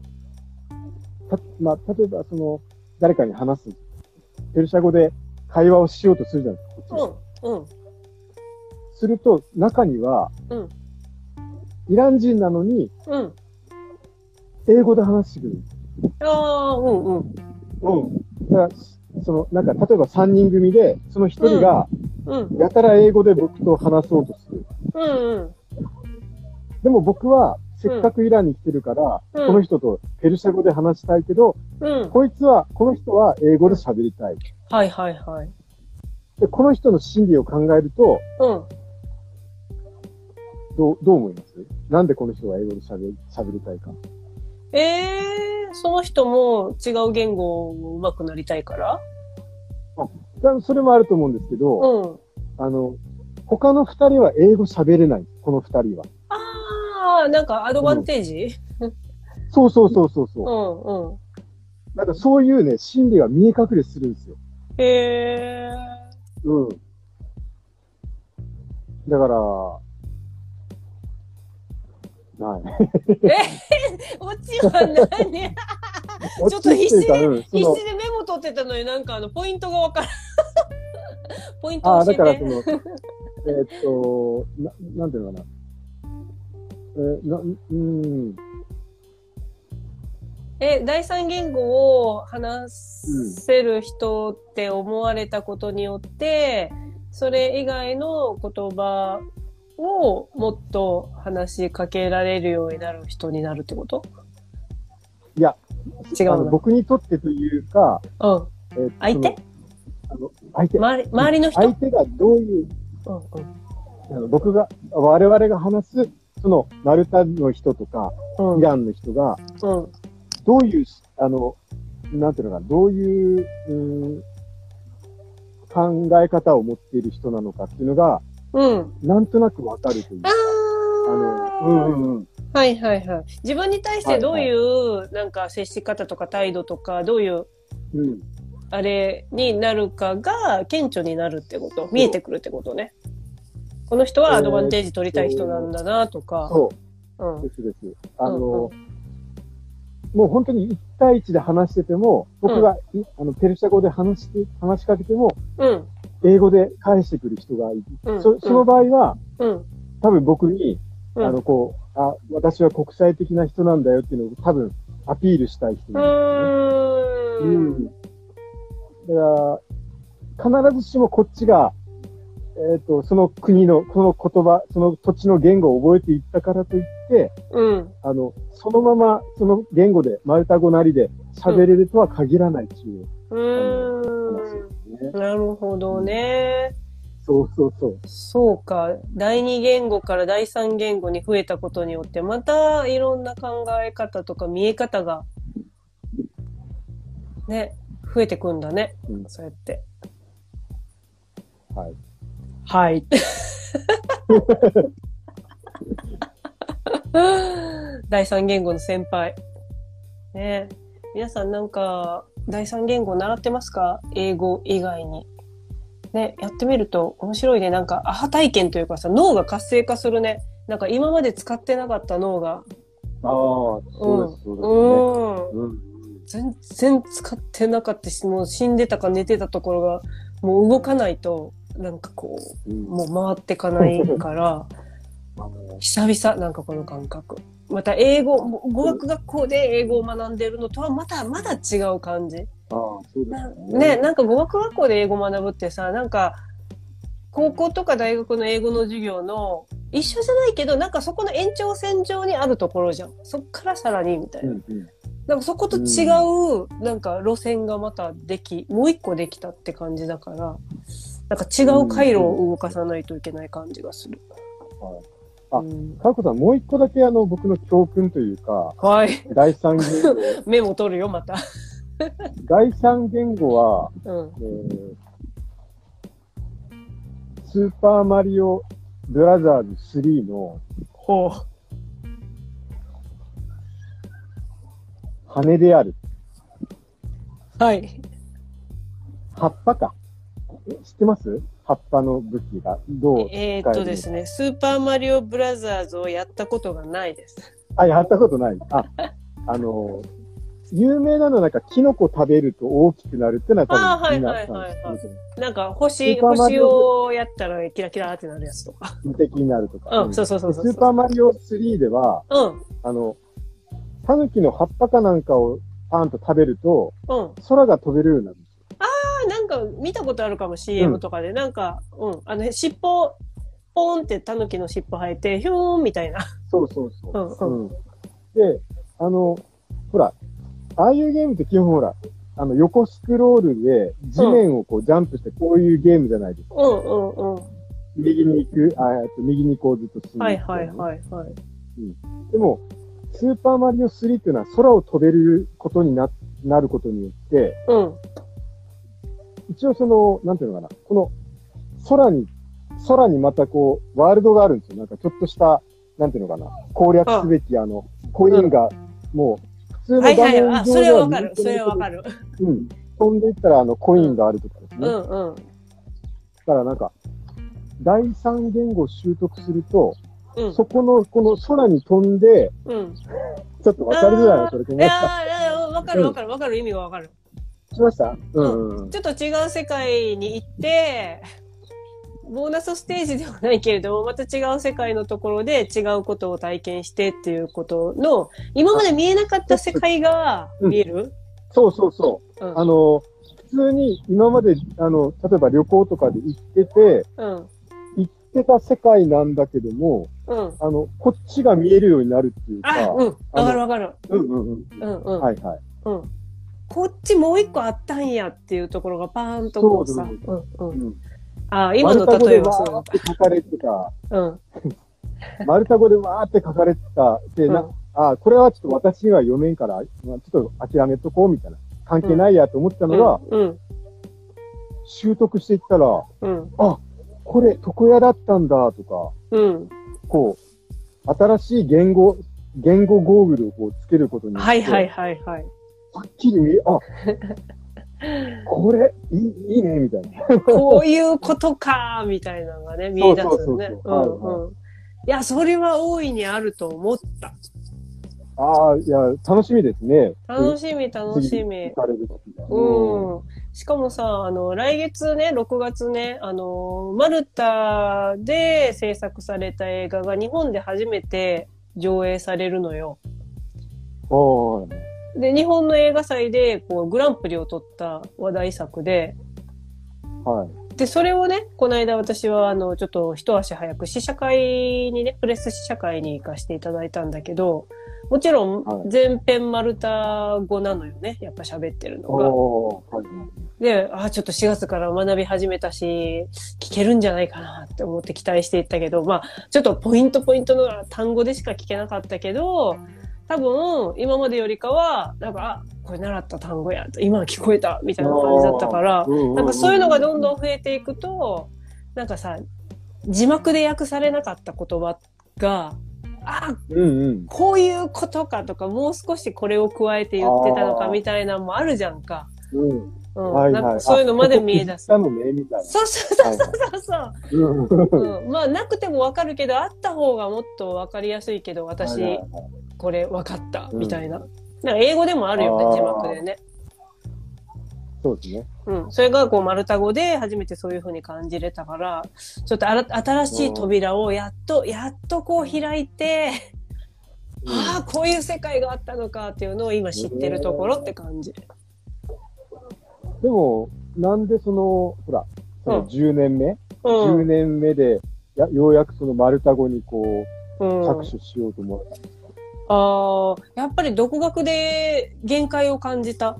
たまあ、例えばその、誰かに話す。ペルシャ語で会話をしようとするじゃないですか。こっちがうん。うんすると、中には、うん。イラン人なのに、うん。英語で話してくる。ああうんうん。うん。だから、その、なんか、例えば3人組で、その1人が、うん。やたら英語で僕と話そうとする。うんうん。でも僕は、せっかくイランに来てるから、うん。この人とペルシャ語で話したいけど、うん。こいつは、この人は英語で喋りたい。はいはいはい。で、この人の心理を考えると、うんどう、どう思います？なんでこの人は英語で喋り、喋りたいか？ええー、その人も違う言語を上手くなりたいから？多分それもあると思うんですけど、うん。あの、他の二人は英語喋れない。この二人は。ああ、なんかアドバンテージ、そうそうそうそうそうう。ん、うん。なんかそういうね、心理が見え隠れするんですよ。へえ。うん。だから、ない。オチは何？[LAUGHS] ちょっと必死でうん必死でメモ取ってたのになんかあの、ポイントがわからん。ポイントああ、教えて。だからその、えーっと、な、なんていうのかな。えーな、うん。え、第三言語を話せる人って思われたことによって、それ以外の言葉をもっと話しかけられるようになる人になるってこと？いや、違うなあの僕にとってというか、うん。えー相手？あの相手。周り、周りの人？相手がどういう、うんうん。あの僕が、我々が話す、その、マルタの人とか、うん。イランの人が、うん。どういう、あの、なんていうのかな、どういう、うーん考え方を持っている人なのかっていうのが、うん。なんとなくわかるというあ。あの、うんうんうん。はいはいはい。自分に対してどういう、なんか接し方とか態度とか、どういう、うん。あれになるかが顕著になるってこと？見えてくるってことね。この人はアドバンテージ取りたい人なんだなとか。そうう、ん。ですです。あの、うんうもう本当に1対1で話してても、僕が、いあのペルシャ語で話して、話しかけても、うん。英語で返してくる人がいる。うん。そその場合は、うん。多分僕に、うんあの、こう、あ、私は国際的な人なんだよっていうのを多分アピールしたい人うなんですよね。ーん。うん。だから、必ずしもこっちが、えっ、と、その国の、その言葉、その土地の言語を覚えていったからといって、うん。あの、そのまま、その言語で、マルタ語なりで喋れるとは限らないっていうう話ーですね。ん。なるほどね。そうそうそう。そうか。第二言語から第三言語に増えたことによって、またいろんな考え方とか見え方が、ね、増えてくんだね。うんそうやって。はい。はい。[LAUGHS] 第三言語の先輩。ね皆さんなんか、第三言語習ってますか？英語以外に。ね、やってみると面白いね。なんか、アハ体験というかさ、脳が活性化するね。なんか今まで使ってなかった脳が。ああ、そうです、そうですね。うん。うん。全然使ってなかったし、もう死んでたか寝てたところが、もう動かないと、なんかこう、うんもう回ってかないから、[LAUGHS] 久々なんかこの感覚。また英語、語学学校で英語を学んでるのとはまた、まだ違う感じ。ああ、そうね。ね、なんか語学学校で英語学ぶってさ、なんか、高校とか大学の英語の授業の、一緒じゃないけど、なんかそこの延長線上にあるところじゃん。そっからさらに、みたいうな。んうん。なんかそこと違う、なんか路線がまたでき、もう一個できたって感じだから、なんか違う回路を動かさないといけない感じがする。はいあうんかこさん、もう一個だけあの、僕の教訓というか、はい。第三言語、[LAUGHS] メモ取るよ、また。第三言語は、うん。えースーパーマリオブラザーズ3のほう。羽である。はい。葉っぱか。え知ってます？葉っぱの武器がどう使えーっとですね、スーパーマリオブラザーズをやったことがないです。あ、やったことない。あ、[LAUGHS] あの、有名なのはなんか、キノコ食べると大きくなるってのは多分、あーはい皆はいはいはいなんか星、星をやったらキラキラってなるやつとか。無敵になるとか。うん、そうそうそうそう。スーパーマリオ3では、うん、あの、タヌキの葉っぱかなんかをパーンと食べると、うん。あ空が飛べるようになるか見たことあるかも、CM とかで。なんか、うん。あの、尻尾、ポーンってタヌキの尻尾生えて、ヒューンみたいな。そうそうそう。うんうんで、あの、ほら、ああいうゲームって基本ほら、あの、横スクロールで地面をこうジャンプしてこういうゲームじゃないですか。うんうんうん。右に行く、あえっと右にこうずっと進んではいはいはいはい。でも、スーパーマリオ3っていうのは空を飛べることにななることによって、うん。一応その、なんていうのかな、この空に、空にまたこう、ワールドがあるんですよ。なんかちょっとした、なんていうのかな、攻略すべきあの、コインが、もう、普通の画はいはい。あ、そ面上ではれはわかる。それはわかる。うん。飛んでいったら、あの、コインがあるとかですね。うだんうん。からなんか、第三言語を習得すると、うん。そこの、この空に飛んで、うん。[LAUGHS] ちょっとわかりづらいな、それ。ごいめんなさやーいやーわかるわかるわかる。意味がわかる。い。しました？うんうん。ちょっと違う世界に行って、ボーナスステージではないけれども、また違う世界のところで違うことを体験してっていうことの、今まで見えなかった世界が見える、そうそうそう。うん、あの、普通に今まで、あの、例えば旅行とかで行ってて、うん。行ってた世界なんだけども、うん。あの、こっちが見えるようになるっていうあ、か、うん。わかるわかる。うんうんうん。うんうん。はいはい。うん。こっちもう一個あったんやっていうところがパーンとこうさ。そううんうん。うん。あ、今の例えばそう丸太語でわーって書かれてた、うん。丸太語でわーって書かれてた、で、な、あ、これはちょっと私には読めんから、まあ、ちょっと諦めとこうみたいな。関係ないやと思ったのが、うん。習得していったら、うん。あ、これ床屋だったんだとか、うん。こう、新しい言語、言語ゴーグルをこうつけることによって、はいはいはいはい。はっきり見え、あ、[LAUGHS] これ、いい、いいね、みたいな。こういうことか、みたいなのがね、見え出すよね。いや、それは大いにあると思った。ああ、いや、楽しみですね。楽しみ、楽しみうん。しかもさ、あの、来月ね、6月ね、あの、マルタで制作された映画が日本で初めて上映されるのよ。おーで、日本の映画祭で、こう、グランプリを取った話題作で、はい。で、それをね、この間私は、あの、ちょっと一足早く試写会にね、プレス試写会に行かせていただいたんだけど、もちろんはい、全編マルタ語なのよね。やっぱ喋ってるのが。はい。で、あ、ちょっと4月から学び始めたし、聞けるんじゃないかなって思って期待していったけど、まあ、ちょっとポイントポイントの単語でしか聞けなかったけど、多分、今までよりかは、なんか、あ、これ習った単語や、今聞こえた、みたいな感じだったから、なんかそういうのがどんどん増えていくと、なんかさ、字幕で訳されなかった言葉が、あ、うんうん。こういうことかとか、もう少しこれを加えて言ってたのかみたいなのもあるじゃんか。うん。うん。はいはい。なんかそういうのまで見え出す。たのね、みたいな。そうそうそうそうそう。うん。はうん、まあなくてもわかるけどあった方がもっとわかりやすいけど私いはいはいこれわかったうんみたいな。なんか英語でもあるよね字幕でね。そうですね。うん。それがこうマルタ語で初めてそういう風に感じれたから、ちょっとあら新しい扉をやっと、やっとこう開いて、ああ、こういう世界があったのかっていうのを今知ってるところって感じ。でも、なんでその、ほら、その10年目、う10ん。年目で、やようやくその丸太語にこう、うん、着手しようと思ったんですか、ああ、やっぱり独学で限界を感じた。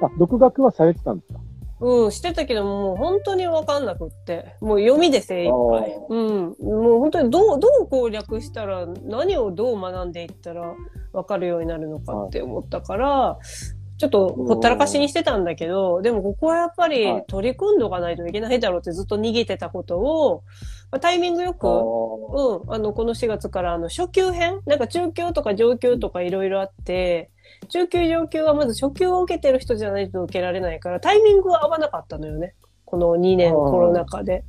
あ、独学はされてたんですか？うん、してたけどもう本当にわかんなくって。もう読みで精一杯。うん。もう本当にどう、どう攻略したら、何をどう学んでいったらわかるようになるのかって思ったから、ちょっとほったらかしにしてたんだけど、でもここはやっぱりはい。取り組んどかないといけないだろうってずっと逃げてたことを、まあタイミングよく、あうん、あの、この4月から、あの、初級編？なんか中級とか上級とかいろいろあって、中級上級はまず初級を受けてる人じゃないと受けられないから、タイミングが合わなかったのよね。この2年コロナ禍で。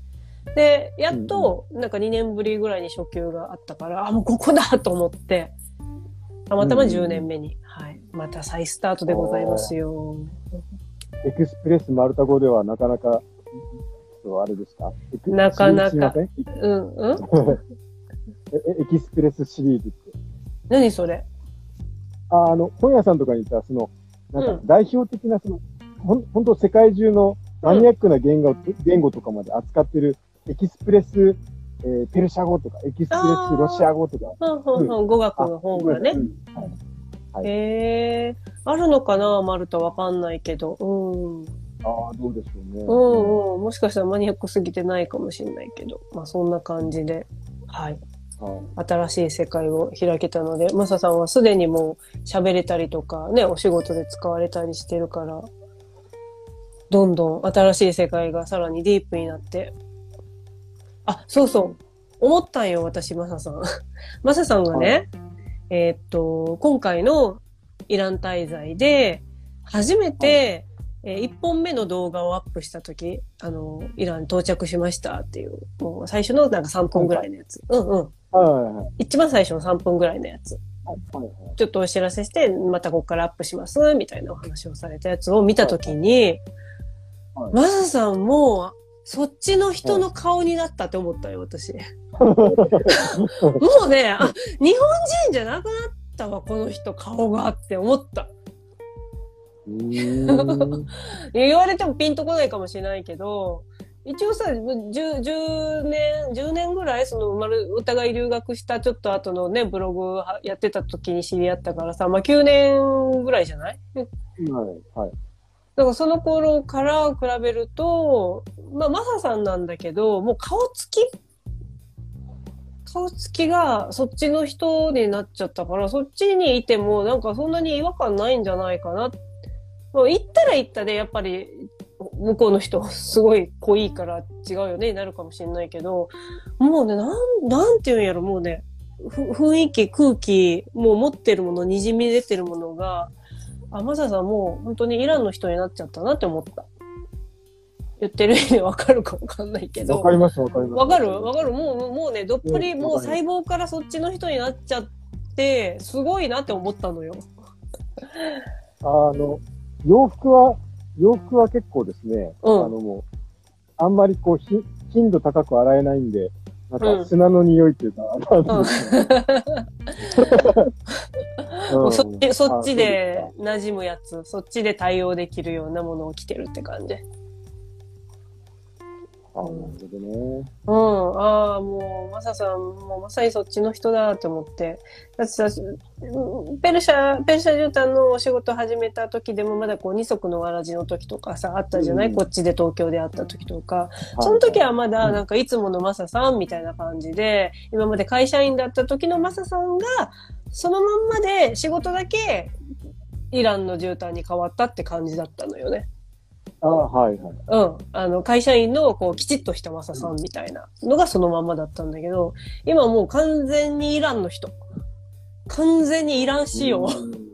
で、やっと、なんか2年ぶりぐらいに初級があったから、あ、もうここだと思って、たまたま10年目に、はい。また再スタートでございますよ。エクスプレス丸太語ではなかなか、あれですか？なかなか。うん、うん。[LAUGHS] えエキスプレスシリーズって。何それ？ああの、本屋さんとかに行ったら、その、なんかうん。代表的な、その、ほん、本当世界中のマニアックな言語,、言語とかまで扱ってる、エキスプレス、えーペルシャ語とか、エキスプレスロシア語とか。うん、うん、うん、語学の本がねへえ、あるのかなマルタわかんないけど。うん。ああ、どうでしょうね。うんうん。もしかしたらマニアックすぎてないかもしれないけど。まあそんな感じで。はい。はい新しい世界を開けたので、マサさんはすでにもう喋れたりとか、ね、お仕事で使われたりしてるから。どんどん新しい世界がさらにディープになって。あ、そうそう。思ったんよ、私、マサさん。[LAUGHS] マサさんがね、えーっと、今回のイラン滞在で、初めて、えー、1本目の動画をアップしたとき、あの、イラン到着しましたっていう、もう最初のなんか3分ぐらいのやつ。うんうん。はいはいはい。一番最初の3分ぐらいのやつ。はいはいちょっとお知らせして、またここからアップします、みたいなお話をされたやつを見たときに、はいマサさんも、そっちの人の顔になったって思ったよ、私。[LAUGHS] もうね、あ、日本人じゃなくなったわ、この人、顔がって思った。[LAUGHS] 言われてもピンとこないかもしれないけど、一応さ、10, 10年、10年ぐらい、その、まる、お互い留学したちょっと後のね、ブログやってた時に知り合ったからさ、まあ9年ぐらいじゃない？はい。はい。だからその頃から比べると、まあ、マサさんなんだけど、もう顔つき顔つきがそっちの人になっちゃったから、そっちにいてもなんかそんなに違和感ないんじゃないかな。もう行ったら行ったで、やっぱり向こうの人すごい濃いから違うよね、になるかもしれないけど、もうね、なん、なんていうんやろ、もうね、雰囲気、空気、もう持ってるもの、滲み出てるものが、あ、マサさんもう本当にイランの人になっちゃったなって思った。言ってる意味わかるかわかんないけど。わかりますわかります。わかる？わかる？もう、もうね、どっぷり、うんもう細胞からそっちの人になっちゃって、すごいなって思ったのよ。あの、洋服は、洋服は結構ですね、うんあのもう、あんまりこう、ひ頻度高く洗えないんで、なんうん。か砂の匂いっていうか、[LAUGHS] [LAUGHS] そっち、で馴染むやつ、そっちで対応できるようなものを着てるって感じ。あ、なるほどね。うん、ああ、もう、マサさん、もうまさにそっちの人だって思って。だってさ、うんペルシャ、ペルシャ絨毯のお仕事始めた時でもまだこう二足のわらじの時とかさ、あったじゃない、うんこっちで東京で会った時とか。その時はまだなんかいつものマサさんみたいな感じで、今まで会社員だった時のマサさんが、そのまんまで仕事だけイランの絨毯に変わったって感じだったのよね。あはいはい。うん。あの、会社員の、こう、きちっとしたマサさんみたいなのがそのまんまだったんだけど、今もう完全にイランの人。完全にイラン仕様。うん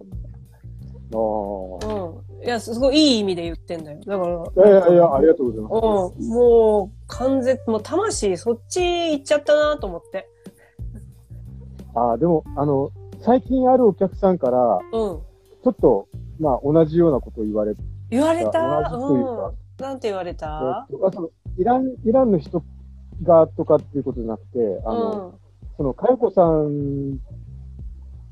あうん。いや、すごいいい意味で言ってんだよ。だから、あ。いやいやいや、ありがとうございます。うん。もう、完全、もう魂、そっち行っちゃったなと思って。ああ、でも、あの、最近あるお客さんから、うん。ちょっと、まあ、同じようなことを言われて、言われた？同じというかうん。なんて言われた？えっとあそのイラン、イランの人がとかっていうことじゃなくて、あの、うん。その、かよこさん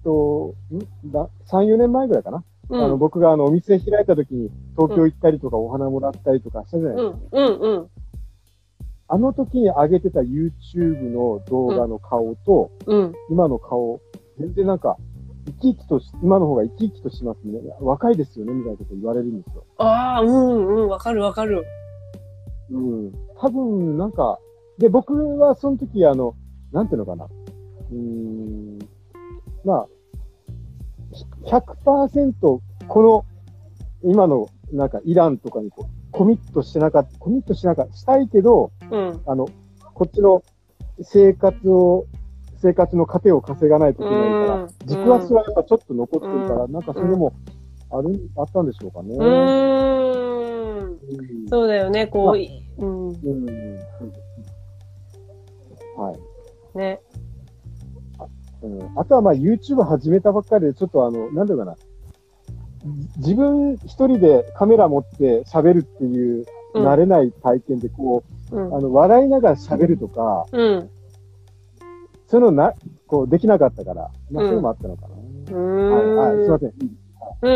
と、ん？だ3、4年前ぐらいかな、うあの、ん。僕があの、お店開いた時に東京行ったりとか、お花もらったりとかしたじゃないですか。うん。うん。うん。あの時に上げてた YouTube の動画の顔と、うん。今の顔、全然なんか、生き生きとし、今の方が生き生きとしますね。若いですよね、みたいなこと言われるんですよ。ああ、うん、うん。わかるわかる。うん。多分、なんか、で、僕はその時、あの、なんていうのかな。うーん。まあ、100%この、今の、なんか、イランとかにこう、コミットしてなかった、コミットしなかった、したいけど、うん。あの、こっちの生活を、生活の糧を稼がないといけないからうん、軸足はやっぱちょっと残ってるから、うんなんかそれもある、あったんでしょうかね。うーん。うんそうだよね、こまあう、いうん。うんはい。ね。うん、あとはまあ YouTube 始めたばっかりで、ちょっとあの、なんていうかな。自分一人でカメラ持って喋るっていう、うん慣れない体験で、こう、うんあ。の、笑いながら喋るとか、うん。そういうのな、こう、できなかったから、まあ、うんそういうのもあったのかな。うーん。はい、はい、すいません。う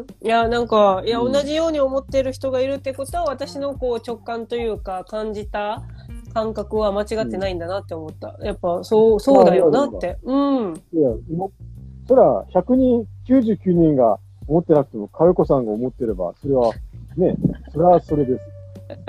ん。いや、なんか、いや、うん同じように思ってる人がいるってことは、私のこう直感というか、感じた感覚は間違ってないんだなって思った。やっぱ、そう、そうだよなって。うん。いや、もう、そら、100人、99人が思ってなくても、かよこさんが思ってれば、それは、ね、それはそれです。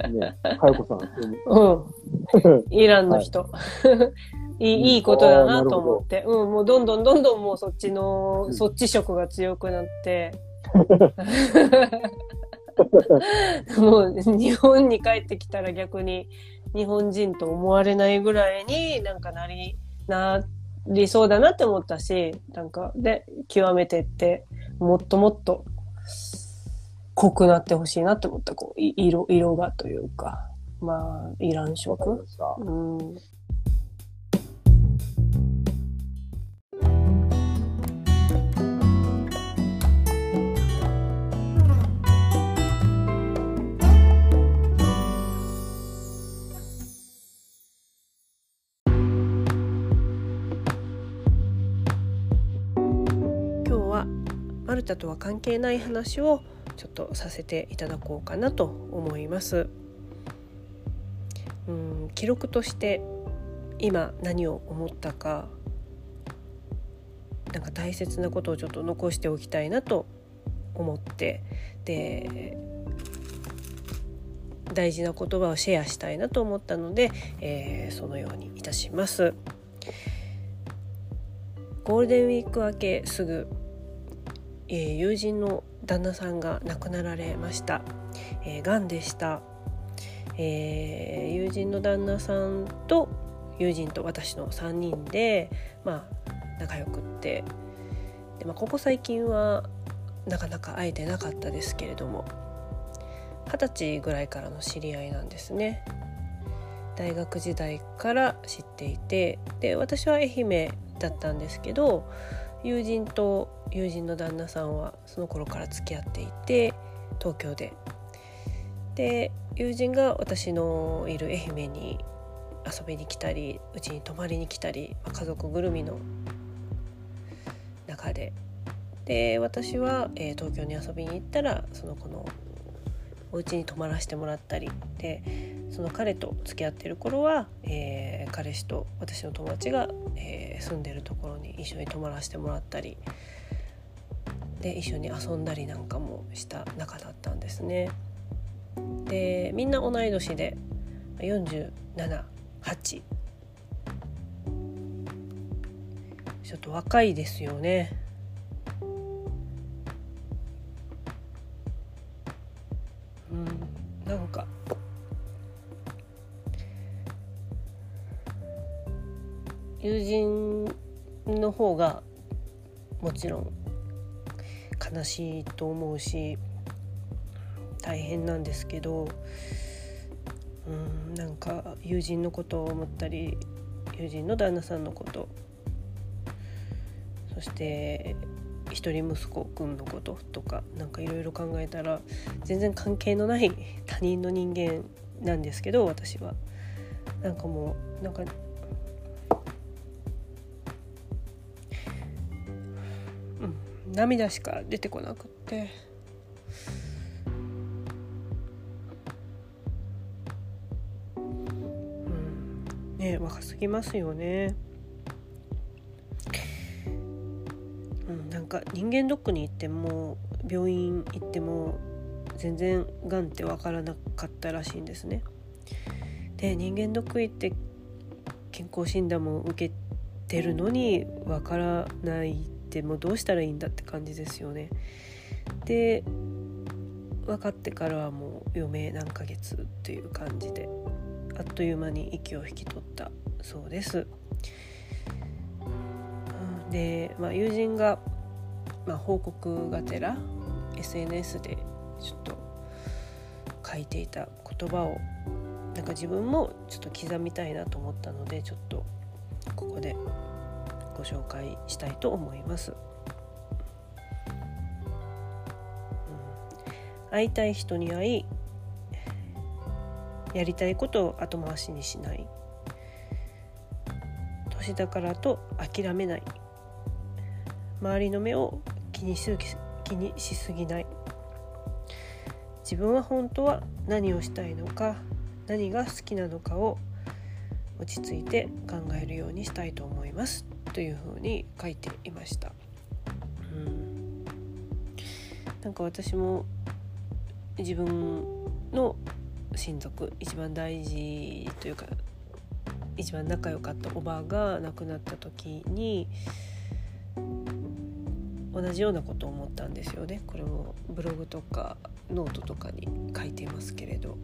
ね、かよこさん。[LAUGHS] うん。イランの人。いいいいことだなと思って。うん、もうどんどんどんどんもうそっちの、うんそっち色が強くなって。[LAUGHS] もう日本に帰ってきたら逆に日本人と思われないぐらいになんかなり、なりそうだなって思ったし、なんかで極めてってもっともっと濃くなってほしいなって思った、こう、色、色がというか、まあ、イラン色。うんマルタとは関係ない話をちょっとさせていただこうかなと思います。うん記録として今何を思ったかなんか大切なことをちょっと残しておきたいなと思ってで大事な言葉をシェアしたいなと思ったので、えー、そのようにいたします。ゴールデンウィーク明けすぐえー、友人の旦那さんが亡くなられました。えー、癌でした、えー、友人の旦那さんと友人と私の3人で、まあ、仲良くってで、まあ、ここ最近はなかなか会えてなかったですけれども二十歳ぐらいからの知り合いなんですね。大学時代から知っていてで私は愛媛だったんですけど友人と友人の旦那さんはその頃から付き合っていて東京でで友人が私のいる愛媛に遊びに来たりうちに泊まりに来たり、まあ、家族ぐるみの中で。で私は、えー、東京に遊びに行ったらその子のお家に泊まらせてもらったり。でその彼と付き合ってる頃は、えー、彼氏と私の友達が、えー、住んでるところに一緒に泊まらせてもらったり。で一緒に遊んだりなんかもした仲だったんですね。でみんな同い年で478ちょっと若いですよね。うんなんか友人の方がもちろん悲しいと思うし大変なんですけどうんなんか友人のことを思ったり友人の旦那さんのことそして一人息子くんのこととかなんかいろいろ考えたら全然関係のない他人の人間なんですけど私は。なんかもうなんか涙しか出てこなくって。ね若すぎますよね。うん、なんか人間ドックに行っても病院行っても全然がんって分からなかったらしいんですね。で人間ドック行って健康診断も受けてるのに分からないってもうどうしたらいいんだって感じですよね。で分かってからはもう余命何ヶ月っていう感じであっという間に息を引き取ったそうです。で、まあ、友人が、まあ、報告がてら SNS でちょっと書いていた言葉をなんか自分もちょっと刻みたいなと思ったのでちょっとここでご紹介したいと思います。会いたい人に会いやりたいことを後回しにしない。年だからと諦めない。周りの目を気にし気にしすぎない。自分は本当は何をしたいのか何が好きなのかを落ち着いて考えるようにしたいと思います。というふうに書いていました。うん、なんか私も自分の親族一番大事というか一番仲良かったおばあが亡くなった時に同じようなことを思ったんですよね。これもブログとかノートとかに書いていますけれど、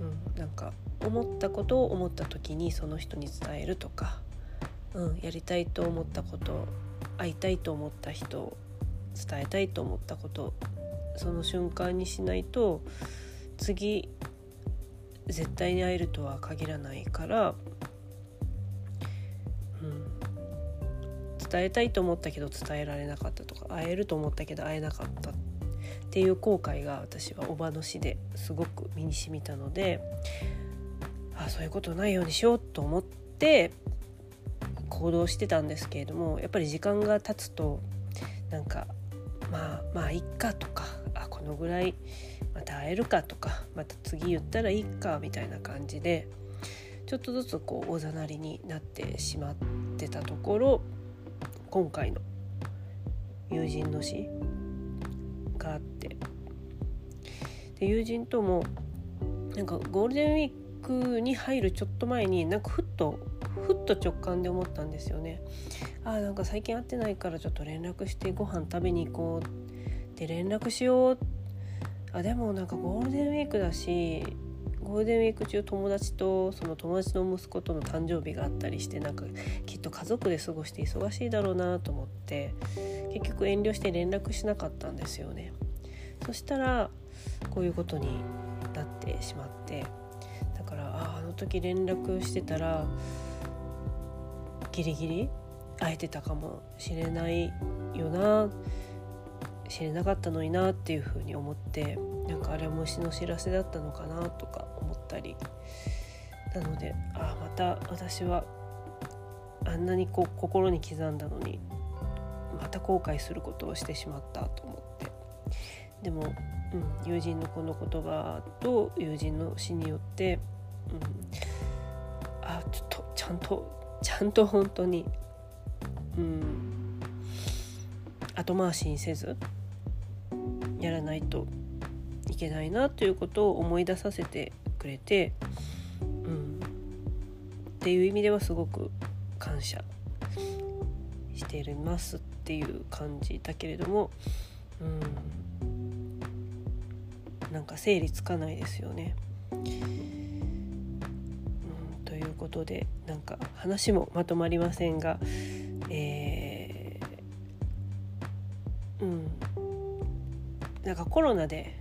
うん、なんか思ったことを思った時にその人に伝えるとか、うん、やりたいと思ったこと会いたいと思った人伝えたいと思ったことその瞬間にしないと次絶対に会えるとは限らないから、うん、伝えたいと思ったけど伝えられなかったとか会えると思ったけど会えなかったっていう後悔が私はおばの死ですごく身にしみたのであそういうことないようにしようと思って行動してたんですけれどもやっぱり時間が経つとなんかまあまあいっかとかあこのぐらい会えるかとかまた次言ったらいいかみたいな感じでちょっとずつこうおざなりになってしまってたところ今回の友人の死があってで友人ともなんかゴールデンウィークに入るちょっと前になんかふっとふっと直感で思ったんですよね。あなんか最近会ってないからちょっと連絡してご飯食べに行こうって連絡しようあでもなんかゴールデンウィークだしゴールデンウィーク中友達とその友達の息子との誕生日があったりしてなんかきっと家族で過ごして忙しいだろうなと思って結局遠慮して連絡しなかったんですよね。そしたらこういうことになってしまってだからああの時連絡してたらギリギリ会えてたかもしれないよな。知れなかったのになっていうふうに思ってなんかあれは虫の知らせだったのかなとか思ったり。なのでああまた私はあんなにこう心に刻んだのにまた後悔することをしてしまったと思って。でも、うん、友人のこの言葉と友人の死によって、うん、あちょっとちゃんとちゃんと本当にうん後回しにせずやらないといけないなということを思い出させてくれて、うん、っていう意味ではすごく感謝していますっていう感じだけれども、うん、なんか整理つかないですよね。うん、ということでなんか話もまとまりませんが、えー、うん。なんかコロナで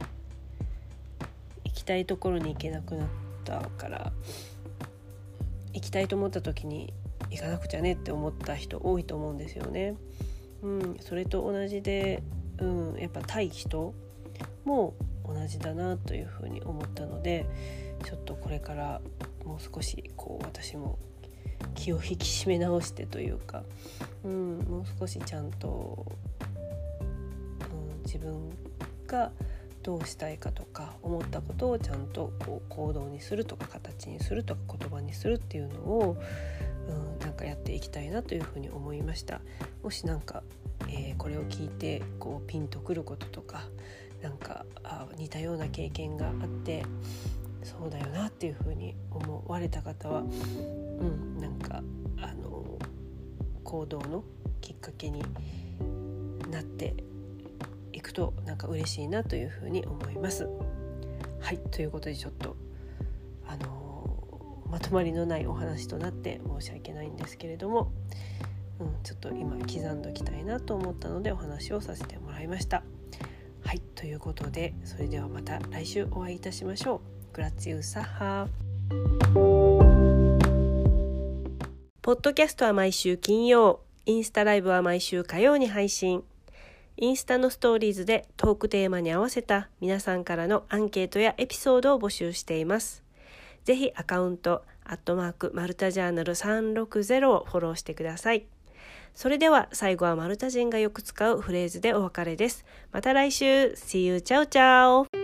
行きたいところに行けなくなったから行きたいと思った時に行かなくちゃねって思った人多いと思うんですよね。うん、それと同じで、うん、やっぱ対人も同じだなというふうに思ったのでちょっとこれからもう少しこう私も気を引き締め直してというか、うん、もう少しちゃんと、うん、自分がどうしたいかとか思ったことをちゃんとこう行動にするとか形にするとか言葉にするっていうのを、うん、なんかやっていきたいなというふうに思いました。もしなんか、えー、これを聞いてこうピンとくることとかなんかあ似たような経験があってそうだよなっていうふうに思われた方は、うん、なんかあの行動のきっかけになっていくとなんか嬉しいなというふうに思います。はいということでちょっとあのまとまりのないお話となって申し訳ないんですけれども、うん、ちょっと今刻んどきたいなと思ったのでお話をさせてもらいました。はいということでそれではまた来週お会いいたしましょう。グラッツィウサハポッドキャストは毎週金曜、インスタライブは毎週火曜に配信。インスタのストーリーズでトークテーマに合わせた皆さんからのアンケートやエピソードを募集しています。ぜひアカウント、アットマーク、マルタジャーナル360をフォローしてください。それでは最後はマルタ人がよく使うフレーズでお別れです。また来週 !See you! チャオチャオ